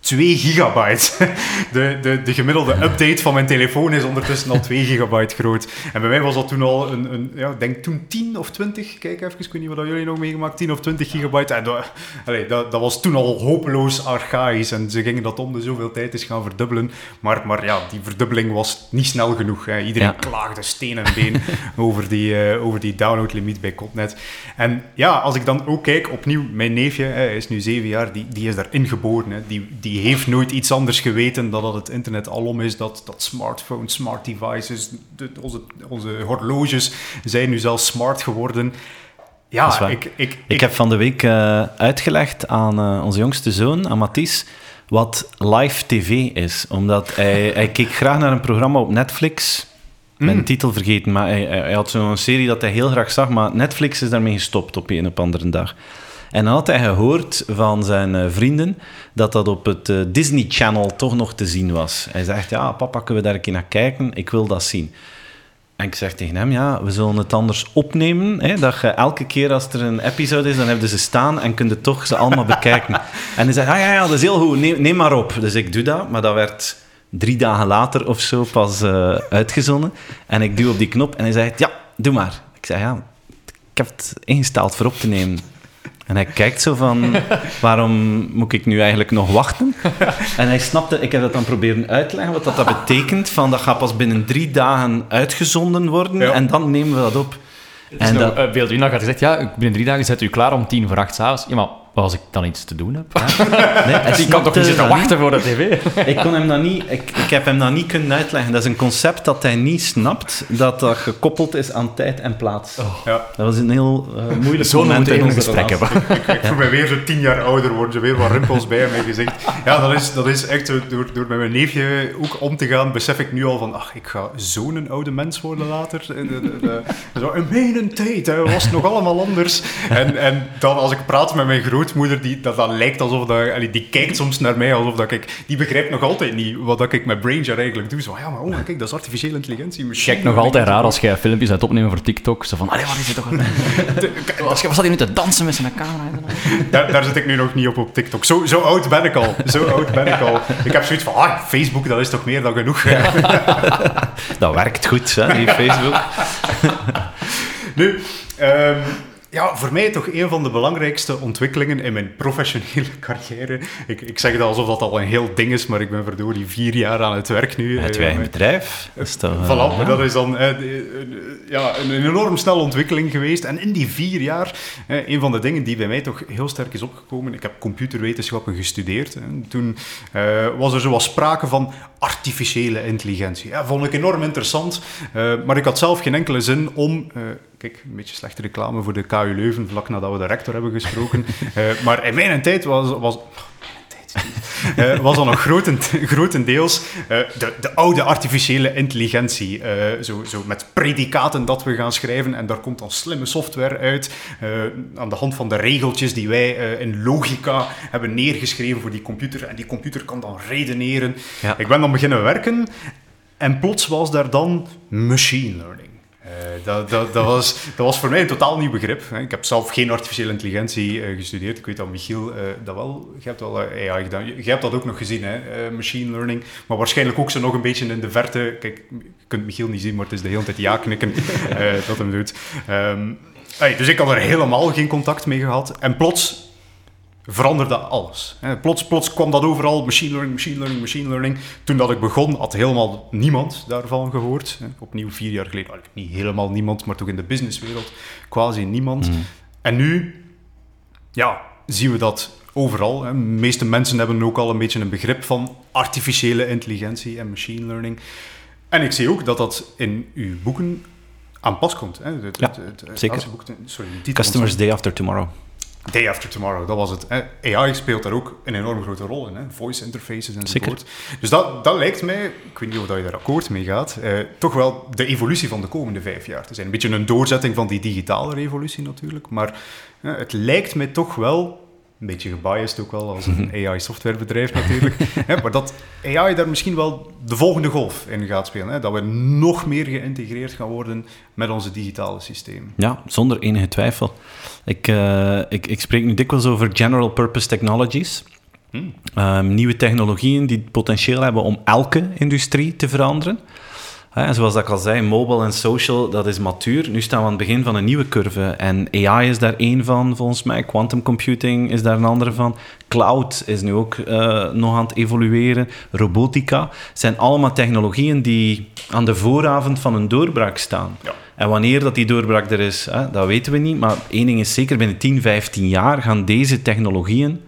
2 gigabyte. De, de, de gemiddelde update van mijn telefoon is ondertussen al 2 gigabyte groot. En bij mij was dat toen al een, een ja, ik denk toen 10 of 20. Kijk even, ik weet niet wat jullie nog meegemaakt. 10 of 20 gigabyte. En dat, allee, dat, dat was toen al hopeloos archaïs. En ze gingen dat om de zoveel tijd eens gaan verdubbelen. Maar, maar ja, die verdubbeling was niet snel genoeg. Hè. Iedereen
Ja.
klaagde steen en been over die, eh, over die downloadlimiet bij Cotnet. En ja, als ik dan ook kijk, opnieuw, mijn neefje, hè, hij is nu zeven jaar, die, die is daarin geboren. Hè. Die, die heeft nooit iets anders geweten dan dat het internet alom is, dat, dat smartphones, smart devices, de- onze, onze horloges zijn nu zelfs smart geworden. Ja, ik, ik,
Ik heb van de week eh, uitgelegd aan eh, onze jongste zoon, aan Mathies, wat live tv is. Omdat hij, hij keek graag naar een programma op Netflix. Ben de titel vergeten, maar hij, hij hij had zo'n serie dat hij heel graag zag, maar Netflix is daarmee gestopt op een op andere dag. En dan had hij gehoord van zijn eh, vrienden dat dat op het eh, Disney Channel toch nog te zien was. Hij zegt, ja, papa, kunnen we daar een keer naar kijken? Ik wil dat zien. En ik zeg tegen hem, ja, we zullen het anders opnemen. Hè, dat je elke keer als er een episode is, dan hebben ze staan en kun je toch ze allemaal bekijken. En hij zei, ah, ja, ja, dat is heel goed, neem, neem maar op. Dus ik doe dat, maar dat werd drie dagen later of zo pas eh, uitgezonden. En ik duw op die knop en hij zei, ja, doe maar. Ik zei, ja, ik heb het ingesteld voor op te nemen. En hij kijkt zo van, waarom moet ik nu eigenlijk nog wachten? En hij snapte, ik heb dat dan proberen uitleggen, wat dat, dat betekent. Van, dat gaat pas binnen drie dagen uitgezonden worden
Ja.
en dan nemen we dat op.
En
En dat,
uh, Beeldwin had gezegd, ja, binnen drie dagen zet u klaar om tien voor acht s'avonds. Ja, maar als ik dan iets te doen heb?
nee, hij
Die kan toch niet zitten wachten voor de tv?
Ik, kon hem dat niet, ik, ik heb hem dat niet kunnen uitleggen. Dat is een concept dat hij niet snapt, dat dat gekoppeld is aan tijd en plaats.
ja,
Dat was een heel eh, moeilijk
Zo
moment in onze
gesprek hebben.
ik voel me weer zo tien jaar ouder worden, weer wat rimpels bij mijn gezicht. Ja, dat is, dat is echt zo, door, door met mijn neefje ook om te gaan, besef ik nu al van, ach, ik ga zo'n oude mens worden later. Eh, eh, Zo, in mijn tijd hè, was het nog allemaal anders. En, en dan als ik praat met mijn grootmoeder, die, dat, dat lijkt alsof dat, allee, die kijkt soms naar mij alsof dat ik, die begrijpt nog altijd niet wat dat ik met Brainjar eigenlijk doe. Zo, ja, maar oh, kijk, dat is artificiële intelligentie.
Kijk nog altijd raar als jij filmpjes aan het opnemen voor TikTok. Zo van, allee, wat is het toch? Als je was dat hier nu te dansen met zijn camera?
Daar, daar zit ik nu nog niet op op TikTok. Zo, zo oud ben ik al. Zo oud ben ik al. Ik heb zoiets van, ah, Facebook, dat is toch meer dan genoeg.
Dat werkt goed, hè, die Facebook.
Nu, ehm, ja, voor mij toch een van de belangrijkste ontwikkelingen in mijn professionele carrière. Ik, ik zeg het alsof dat al een heel ding is, maar ik ben verdorie vier jaar aan het werk nu.
Het
Eh,
eigen bedrijf. Dat is toch, eh,
Voilà, maar dat is dan eh, eh, ja, een, enorm snelle ontwikkeling geweest. En in die vier jaar, eh, een van de dingen die bij mij toch heel sterk is opgekomen, ik heb computerwetenschappen gestudeerd. Toen eh, was er zoals sprake van artificiële intelligentie. Ja, vond ik enorm interessant, eh, maar ik had zelf geen enkele zin om... Kijk, een beetje slechte reclame voor de KU Leuven, vlak nadat we de rector hebben gesproken. Eh, maar in mijn tijd was... was eh, was dan nog grotent, grotendeels eh, de, de oude artificiële intelligentie. zo, zo met predicaten dat we gaan schrijven en daar komt dan slimme software uit. aan de hand van de regeltjes die wij in logica hebben neergeschreven voor die computer. En die computer kan dan redeneren.
Ja.
Ik ben dan beginnen werken en plots was daar dan machine learning. Eh, dat, dat, dat, was, dat was voor mij een totaal nieuw begrip. hè. Ik heb zelf geen artificiële intelligentie eh, gestudeerd. Ik weet dat Michiel eh, dat wel... Je hebt wel AI gedaan. Je, hebt dat ook nog gezien, hè? machine learning. Maar waarschijnlijk ook zo nog een beetje in de verte. Kijk, je kunt Michiel niet zien, maar het is de hele tijd ja knikken dat hem doet. Ehm, dus ik had er helemaal geen contact mee gehad. En plots veranderde alles. Plots, plots kwam dat overal, machine learning, machine learning, machine learning. Toen dat ik begon, had helemaal niemand daarvan gehoord. Opnieuw vier jaar geleden, nou, niet helemaal niemand, maar toch in de businesswereld quasi niemand. En nu, ja, zien we dat overal. De meeste mensen hebben ook al een beetje een begrip van artificiële intelligentie en machine learning. En ik zie ook dat dat in uw boeken aan pas komt. Hè. Het-
Ja,
het- het-
zeker.
boek, sorry, de titel
Customers Day After Tomorrow.
Day After Tomorrow, dat was het. Hè. AI speelt daar ook een enorm grote rol in. Hè. Voice interfaces enzovoort. Dus dat, dat lijkt mij, ik weet niet of je daar akkoord mee gaat, eh, toch wel de evolutie van de komende vijf jaar te zijn. Een beetje een doorzetting van die digitale revolutie natuurlijk, maar eh, het lijkt mij toch wel een beetje gebiased ook wel als een AI-softwarebedrijf natuurlijk. maar dat AI daar misschien wel de volgende golf in gaat spelen. Hè, dat we nog meer geïntegreerd gaan worden met onze digitale systemen.
Ja, zonder enige twijfel. Ik, uh, ik, ik spreek nu dikwijls over general purpose technologies. Hmm. Um, nieuwe technologieën die het potentieel hebben om elke industrie te veranderen. En zoals ik al zei, mobile en social, dat is matuur. Nu staan we aan het begin van een nieuwe curve. En AI is daar één van, volgens mij. Quantum computing is daar een andere van. Cloud is nu ook uh, nog aan het evolueren. Robotica. zijn allemaal technologieën die aan de vooravond van een doorbraak staan. Ja. En wanneer dat die doorbraak er is, hè, dat weten we niet. Maar één ding is zeker, binnen 10, 15 jaar gaan deze technologieën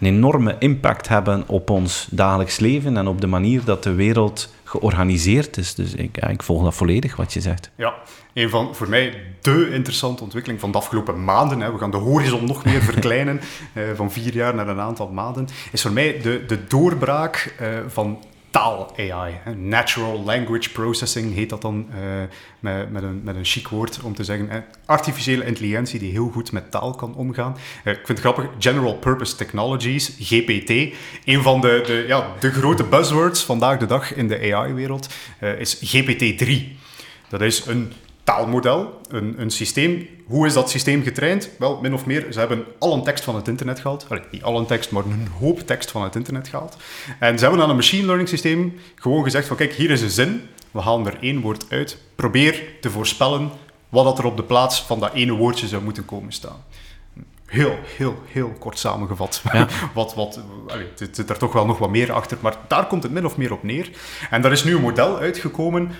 een enorme impact hebben op ons dagelijks leven en op de manier dat de wereld georganiseerd is. Dus ik, ik volg dat volledig wat je zegt.
Ja, een van voor mij de interessante ontwikkeling van de afgelopen maanden, hè, we gaan de horizon nog meer verkleinen, eh, van vier jaar naar een aantal maanden, is voor mij de, de doorbraak eh, van taal-AI. Natural Language Processing heet dat dan uh, met, met, een, met een chic woord om te zeggen. Hè. Artificiële intelligentie die heel goed met taal kan omgaan. Uh, ik vind het grappig, General Purpose Technologies, GPT. Een van de, de, ja, de grote buzzwords vandaag de dag in de AI-wereld uh, is GPT-3. Dat is een taalmodel, een, een systeem. Hoe is dat systeem getraind? Wel, min of meer, ze hebben al een tekst van het internet gehaald. Allee, niet al een tekst, maar een hoop tekst van het internet gehaald. En ze hebben aan een machine learning systeem gewoon gezegd van kijk, hier is een zin. We halen er één woord uit. Probeer te voorspellen wat dat er op de plaats van dat ene woordje zou moeten komen staan. Heel, heel, heel kort samengevat. Ja. wat, wat, allee, het zit er toch wel nog wat meer achter, maar daar komt het min of meer op neer. En daar is nu een model uitgekomen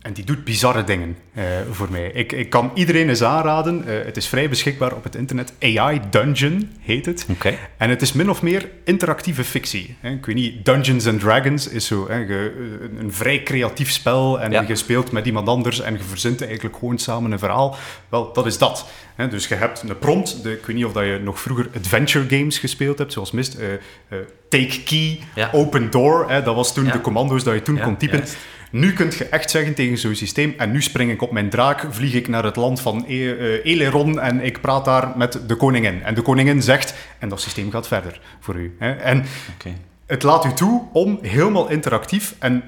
en die doet bizarre dingen uh, voor mij. Ik, ik kan iedereen eens aanraden. Uh, het is vrij beschikbaar op het internet. AI Dungeon heet het.
Okay.
En het is min of meer interactieve fictie. Hè. Ik weet niet, Dungeons and Dragons is zo hè, ge, een vrij creatief spel. En ja. je speelt met iemand anders en je verzint eigenlijk gewoon samen een verhaal. Wel, dat is dat. Hè. Dus je hebt een prompt. De, ik weet niet of dat je nog vroeger adventure games gespeeld hebt, zoals Mist. Uh, take key, ja. open door. Hè. Dat was toen de commando's dat je toen kon typen. Nu kun je echt zeggen tegen zo'n systeem, en nu spring ik op mijn draak, vlieg ik naar het land van e uh, Eleron en ik praat daar met de koningin. En de koningin zegt, en dat systeem gaat verder voor u. Hè. En okay. het laat u toe om helemaal interactief en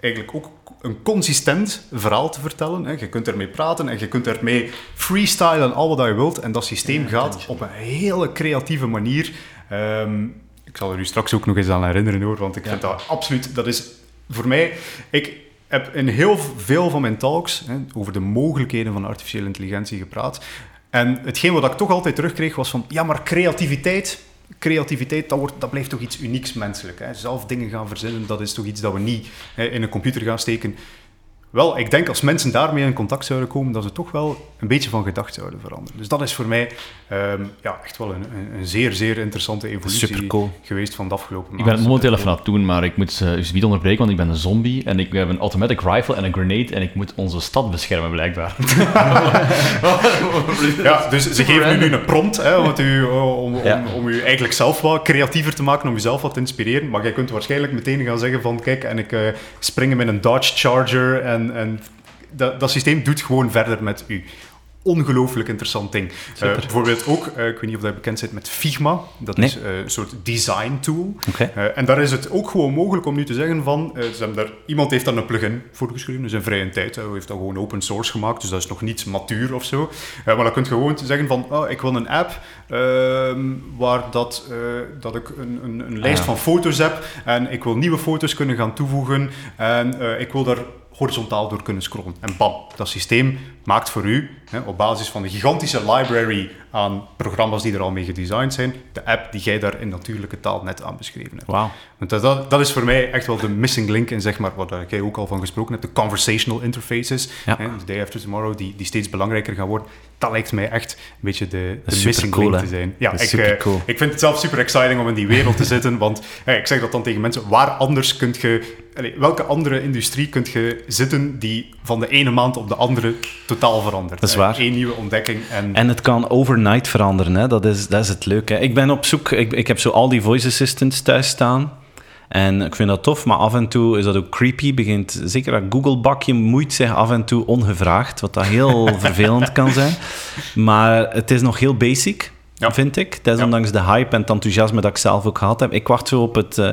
eigenlijk ook een consistent verhaal te vertellen. Hè. Je kunt ermee praten en je kunt ermee freestylen al wat je wilt. En dat systeem ja, gaat op een hele creatieve manier. Um, ik zal er u straks ook nog eens aan herinneren hoor, want ik ja. vind dat absoluut, dat is voor mij, ik heb in heel veel van mijn talks hè, over de mogelijkheden van artificiële intelligentie gepraat. En hetgeen wat ik toch altijd terugkreeg was van, ja, maar creativiteit, creativiteit, dat, wordt, dat blijft toch iets unieks menselijk. Hè? Zelf dingen gaan verzinnen, dat is toch iets dat we niet hè, in een computer gaan steken. Wel, ik denk als mensen daarmee in contact zouden komen, dat ze toch wel een beetje van gedacht zouden veranderen. Dus dat is voor mij um, ja, echt wel een, een, zeer, zeer interessante evolutie
cool.
geweest van de afgelopen maanden.
Ik ben het momenteel even aan het doen, maar ik moet uh, u niet onderbreken, want ik ben een zombie en ik heb een automatic rifle en een grenade en ik moet onze stad beschermen, blijkbaar.
ja, dus ze geven u nu een prompt hè, om, u, om, ja. om, om, u eigenlijk zelf wat creatiever te maken, om uzelf wat te inspireren. Maar jij kunt waarschijnlijk meteen gaan zeggen van, kijk, en ik uh, spring met een Dodge Charger en en, en dat, dat systeem doet gewoon verder met u ongelooflijk interessant ding. Uh, bijvoorbeeld ook, uh, ik weet niet of dat bekend bent met Figma. Dat
nee.
is uh, een soort design tool.
Okay.
en daar is het ook gewoon mogelijk om nu te zeggen van, ze hebben daar, iemand heeft daar een plugin voor geschreven, dus in vrije tijd. Hij heeft dat gewoon open source gemaakt, dus dat is nog niet matuur of zo. maar dan kun je gewoon zeggen van, oh, ik wil een app ehm, waar dat, dat ik een, een, een lijst ah. van foto's heb en ik wil nieuwe foto's kunnen gaan toevoegen en ik wil daar horizontaal door kunnen scrollen. En bam, dat systeem maakt voor u, hè, op basis van de gigantische library aan programma's die er al mee gedesigned zijn, de app die jij daar in natuurlijke taal net aan beschreven hebt.
Wow.
Want dat, dat is voor mij echt wel de missing link in, zeg maar, waar jij ook al van gesproken hebt, de conversational interfaces,
ja.
hè, de day after tomorrow, die, die steeds belangrijker gaan worden. Dat lijkt mij echt een beetje de, de missing
cool,
link te zijn. Ja, ik,
uh, cool.
ik vind het zelf super exciting om in die wereld te zitten, want hey, ik zeg dat dan tegen mensen, waar anders kunt je, allez, welke andere industrie kunt je zitten die van de ene maand op de andere totaal veranderd.
Dat is waar.
Eén nieuwe ontdekking. En,
En het kan overnight veranderen, hè? Dat, is, dat is het leuke. Ik ben op zoek, ik, ik heb zo al die voice assistants thuis staan. En ik vind dat tof, maar af en toe is dat ook creepy. Begint, zeker dat Google-bakje moeit zich af en toe ongevraagd, wat dat heel vervelend kan zijn. Maar het is nog heel basic,
Ja.
vind ik. Desondanks de hype en het enthousiasme dat ik zelf ook gehad heb. Ik wacht zo op het eh,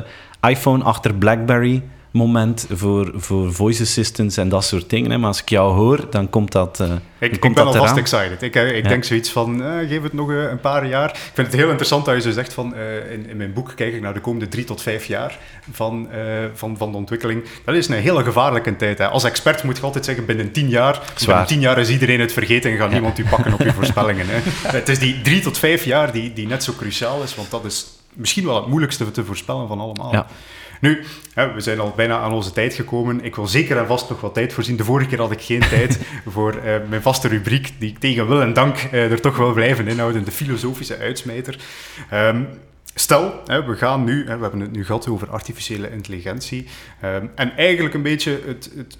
iPhone achter BlackBerry moment voor, voor voice assistants en dat soort dingen. Hè. Maar als ik jou hoor, dan komt dat, dan
Ik, ik
komt
ben
dat
alvast excited. Ik, eh, ik
Ja.
denk zoiets van, eh, geef het nog een paar jaar. Ik vind het heel interessant dat je zo zegt van, in, in mijn boek kijk ik naar de komende drie tot vijf jaar van, van, van de ontwikkeling. Dat is een hele gevaarlijke tijd. Hè. Als expert moet je altijd zeggen, binnen tien jaar,
Zwaar.
binnen tien jaar is iedereen het vergeten en gaat niemand u pakken op uw voorspellingen. Hè. Het is die drie tot vijf jaar die, die net zo cruciaal is, want dat is misschien wel het moeilijkste te voorspellen van allemaal.
Ja.
Nu, hè, we zijn al bijna aan onze tijd gekomen. Ik wil zeker en vast nog wat tijd voorzien. De vorige keer had ik geen tijd voor eh, mijn vaste rubriek, die ik tegen wil en dank eh, er toch wel blijven inhouden, de filosofische uitsmijter. Ehm, stel, we gaan nu, we hebben het nu gehad over artificiële intelligentie, ehm, en eigenlijk een beetje het, het,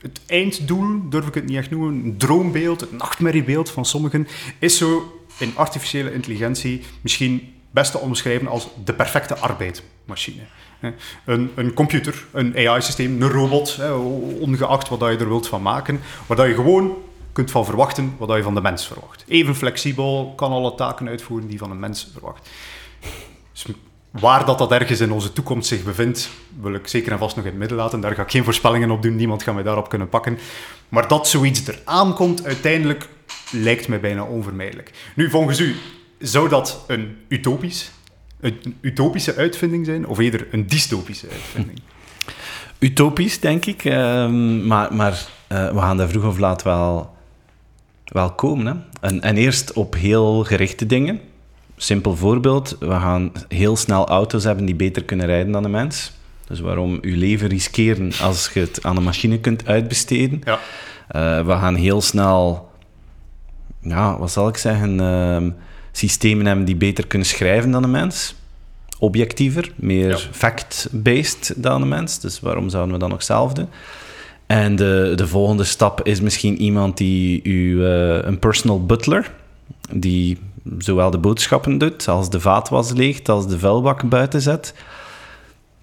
het einddoel, durf ik het niet echt noemen, een droombeeld, het nachtmerriebeeld van sommigen, is zo in artificiële intelligentie misschien best te omschrijven als de perfecte arbeidmachine. Een, een computer, een AI-systeem, een robot, ongeacht wat je er wilt van maken, waar je gewoon kunt van verwachten wat je van de mens verwacht. Even flexibel, kan alle taken uitvoeren die van een mens verwacht. Dus waar dat, dat ergens in onze toekomst zich bevindt, wil ik zeker en vast nog in het midden laten. Daar ga ik geen voorspellingen op doen, niemand gaat mij daarop kunnen pakken. Maar dat zoiets eraan komt, uiteindelijk lijkt mij bijna onvermijdelijk. Nu, volgens u, zou dat een utopisch, een utopische uitvinding zijn, of eerder een dystopische uitvinding?
Utopisch, denk ik. ehm, maar maar eh, we gaan daar vroeg of laat wel, wel komen. Hè? En, en eerst op heel gerichte dingen. Simpel voorbeeld. We gaan heel snel auto's hebben die beter kunnen rijden dan een mens. Dus waarom je leven riskeren als je het aan een machine kunt uitbesteden?
Ja.
Eh, we gaan heel snel, ja, wat zal ik zeggen, ehm, systemen hebben die beter kunnen schrijven dan een mens. Objectiever, meer
Ja.
fact-based dan een mens. Dus waarom zouden we dat nog zelf doen? En de, de volgende stap is misschien iemand die u, eh, een personal butler, die zowel de boodschappen doet, als de vaatwas leegt, als de vuilbak buiten zet.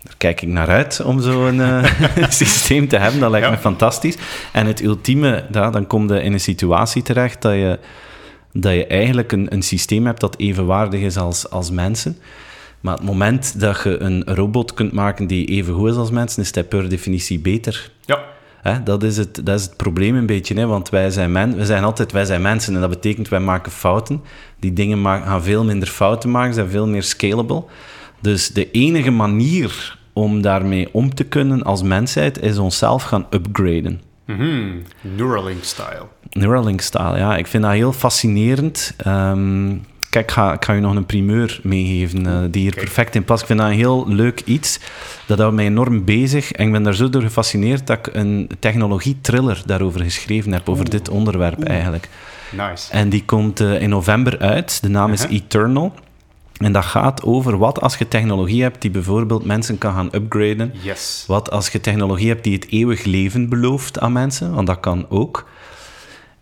Daar kijk ik naar uit om zo'n eh, systeem te hebben. Dat lijkt
Ja.
me fantastisch. En het ultieme, dan kom je in een situatie terecht dat je, dat je eigenlijk een, een systeem hebt dat evenwaardig is als, als mensen. Maar het moment dat je een robot kunt maken die even goed is als mensen, is dat per definitie beter.
Ja.
Hè, dat, is het, dat is het probleem een beetje, hè, want wij zijn, men, wij zijn altijd wij zijn mensen en dat betekent wij maken fouten. Die dingen gaan veel minder fouten maken, zijn veel meer scalable. Dus de enige manier om daarmee om te kunnen als mensheid is onszelf gaan upgraden.
Mhm. Neuralink-style.
Neuralink-style, ja. Ik vind dat heel fascinerend. Ehm, kijk, ik ga, ik ga je nog een primeur meegeven eh, die hier perfect in past. Ik vind dat een heel leuk iets. Dat houdt mij enorm bezig. En ik ben daar zo door gefascineerd dat ik een technologie-thriller daarover geschreven heb, over dit onderwerp eigenlijk.
Nice.
En die komt eh, in november uit. De naam is
Uh-huh.
Eternal. En dat gaat over wat als je technologie hebt die bijvoorbeeld mensen kan gaan upgraden.
Yes.
Wat als je technologie hebt die het eeuwig leven belooft aan mensen, want dat kan ook.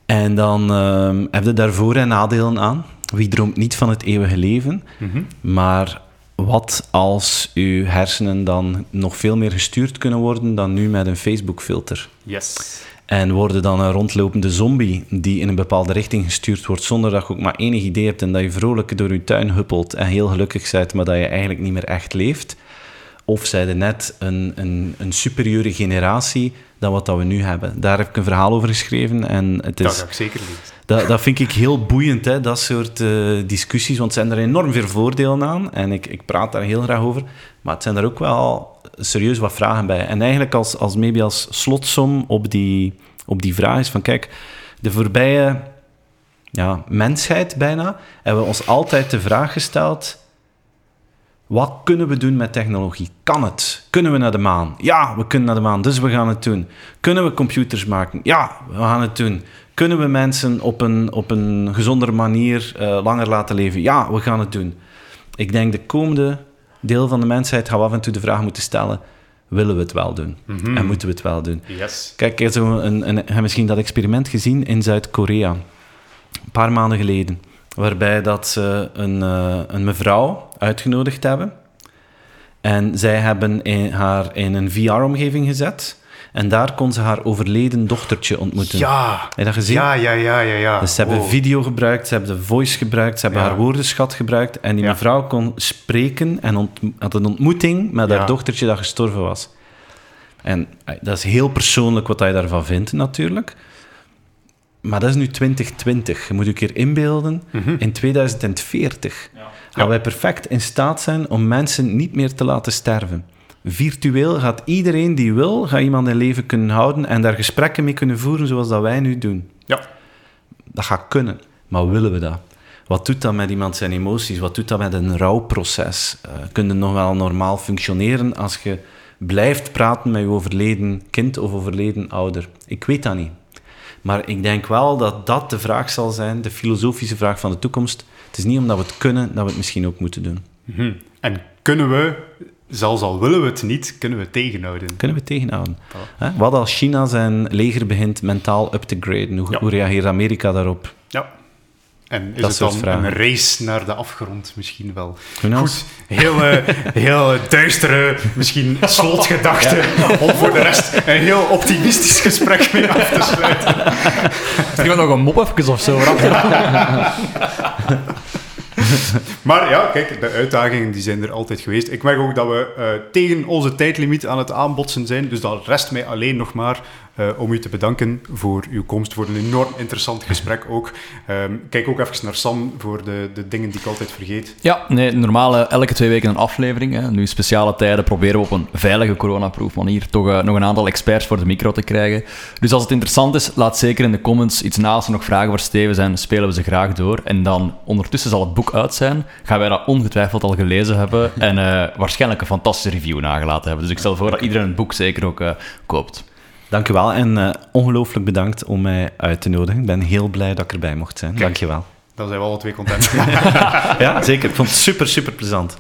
En dan ehm heb je daar voor- en nadelen aan. Wie droomt niet van het eeuwige leven?
Mhm.
Maar wat als uw hersenen dan nog veel meer gestuurd kunnen worden dan nu met een Facebook-filter?
Yes.
En worden dan een rondlopende zombie die in een bepaalde richting gestuurd wordt zonder dat je ook maar enig idee hebt en dat je vrolijk door je tuin huppelt en heel gelukkig bent, maar dat je eigenlijk niet meer echt leeft? Of zijn er net een, een, een superieure generatie dan wat dat we nu hebben? Daar heb ik een verhaal over geschreven en het
Dat
is...
ga ik zeker lezen.
Dat, dat vind ik heel boeiend, hè, dat soort eh, discussies, want er zijn er enorm veel voordelen aan en ik, ik praat daar heel graag over. Maar het zijn er ook wel serieus wat vragen bij. En eigenlijk als, als, maybe als slotsom op die, op die vraag is van, kijk, de voorbije ja, mensheid bijna, hebben we ons altijd de vraag gesteld... Wat kunnen we doen met technologie? Kan het? Kunnen we naar de maan? Ja, we kunnen naar de maan, dus we gaan het doen. Kunnen we computers maken? Ja, we gaan het doen. Kunnen we mensen op een, op een gezondere manier eh, langer laten leven? Ja, we gaan het doen. Ik denk de komende deel van de mensheid gaan we af en toe de vraag moeten stellen: willen we het wel doen?
Mhm.
En moeten we het wel doen?
Yes.
Kijk, ik heb zo een, een, heb misschien dat experiment gezien in Zuid-Korea. Een paar maanden geleden. Waarbij dat ze een, eh, een mevrouw uitgenodigd hebben. En zij hebben in, haar in een VR-omgeving gezet. En daar kon ze haar overleden dochtertje ontmoeten.
Ja.
Heb je dat gezien?
Ja, ja, ja, ja, ja.
Dus ze hebben video gebruikt, ze hebben de voice gebruikt, ze hebben
Ja.
haar woordenschat gebruikt. En die
Ja.
mevrouw kon spreken en ont- had een ontmoeting met haar dochtertje dat gestorven was. En eh, dat is heel persoonlijk wat je daarvan vindt, natuurlijk. Maar dat is nu 2020. Je moet je een keer inbeelden.
Mhm.
In 2040 gaan wij perfect in staat zijn om mensen niet meer te laten sterven. Virtueel gaat iedereen die wil, gaat iemand in leven kunnen houden en daar gesprekken mee kunnen voeren zoals dat wij nu doen.
Ja.
Dat gaat kunnen, maar willen we dat? Wat doet dat met iemand zijn emoties? Wat doet dat met een rouwproces? Uh, kun je nog wel normaal functioneren als je blijft praten met je overleden kind of overleden ouder? Ik weet dat niet. Maar ik denk wel dat dat de vraag zal zijn, de filosofische vraag van de toekomst. Het is niet omdat we het kunnen, dat we het misschien ook moeten doen.
Mhm. En kunnen we, zelfs al willen we het niet, kunnen we het tegenhouden?
Kunnen we het tegenhouden? Hè? Wat als China zijn leger begint mentaal up te graden? Hoe,
Ja.
hoe reageert Amerika daarop?
Ja. En is
Dat
het dan
vragen.
een race naar de afgrond misschien wel? Goed, heel, eh, heel duistere, misschien slotgedachte, om voor de rest een heel optimistisch gesprek mee af te sluiten.
Is er nog een mop even of zo?
Maar ja, kijk, de uitdagingen die zijn er altijd geweest. Ik merk ook dat we eh, tegen onze tijdlimiet aan het aanbotsen zijn. Dus dat rest mij alleen nog maar eh, om u te bedanken voor uw komst, voor een enorm interessant gesprek ook. Ehm, kijk ook even naar Sam voor de, de dingen die ik altijd vergeet.
Ja, nee, normaal eh, elke twee weken een aflevering. Hè. Nu speciale tijden proberen we op een veilige coronaproof manier toch eh, nog een aantal experts voor de micro te krijgen. Dus als het interessant is, laat zeker in de comments iets na. Als er nog vragen voor Steven zijn, spelen we ze graag door. En dan ondertussen zal het boek uit zijn. Gaan wij dat ongetwijfeld al gelezen hebben en waarschijnlijk een fantastische review nagelaten hebben. Dus ik stel voor dat iedereen het boek zeker ook koopt.
Dank u wel en eh, ongelooflijk bedankt om mij uit te nodigen. Ik ben heel blij dat ik erbij mocht zijn. Dank je wel.
Dan zijn we alle twee content.
Ja, zeker. Ik vond het super, super plezant.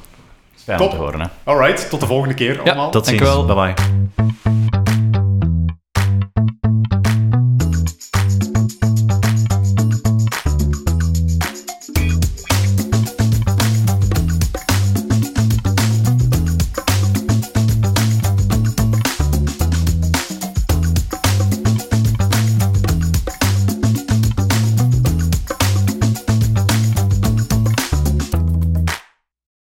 Fijn
Top.
om te horen, hè.
Alright, tot de volgende keer allemaal.
Tot ziens.
Dank u wel.
Bye bye.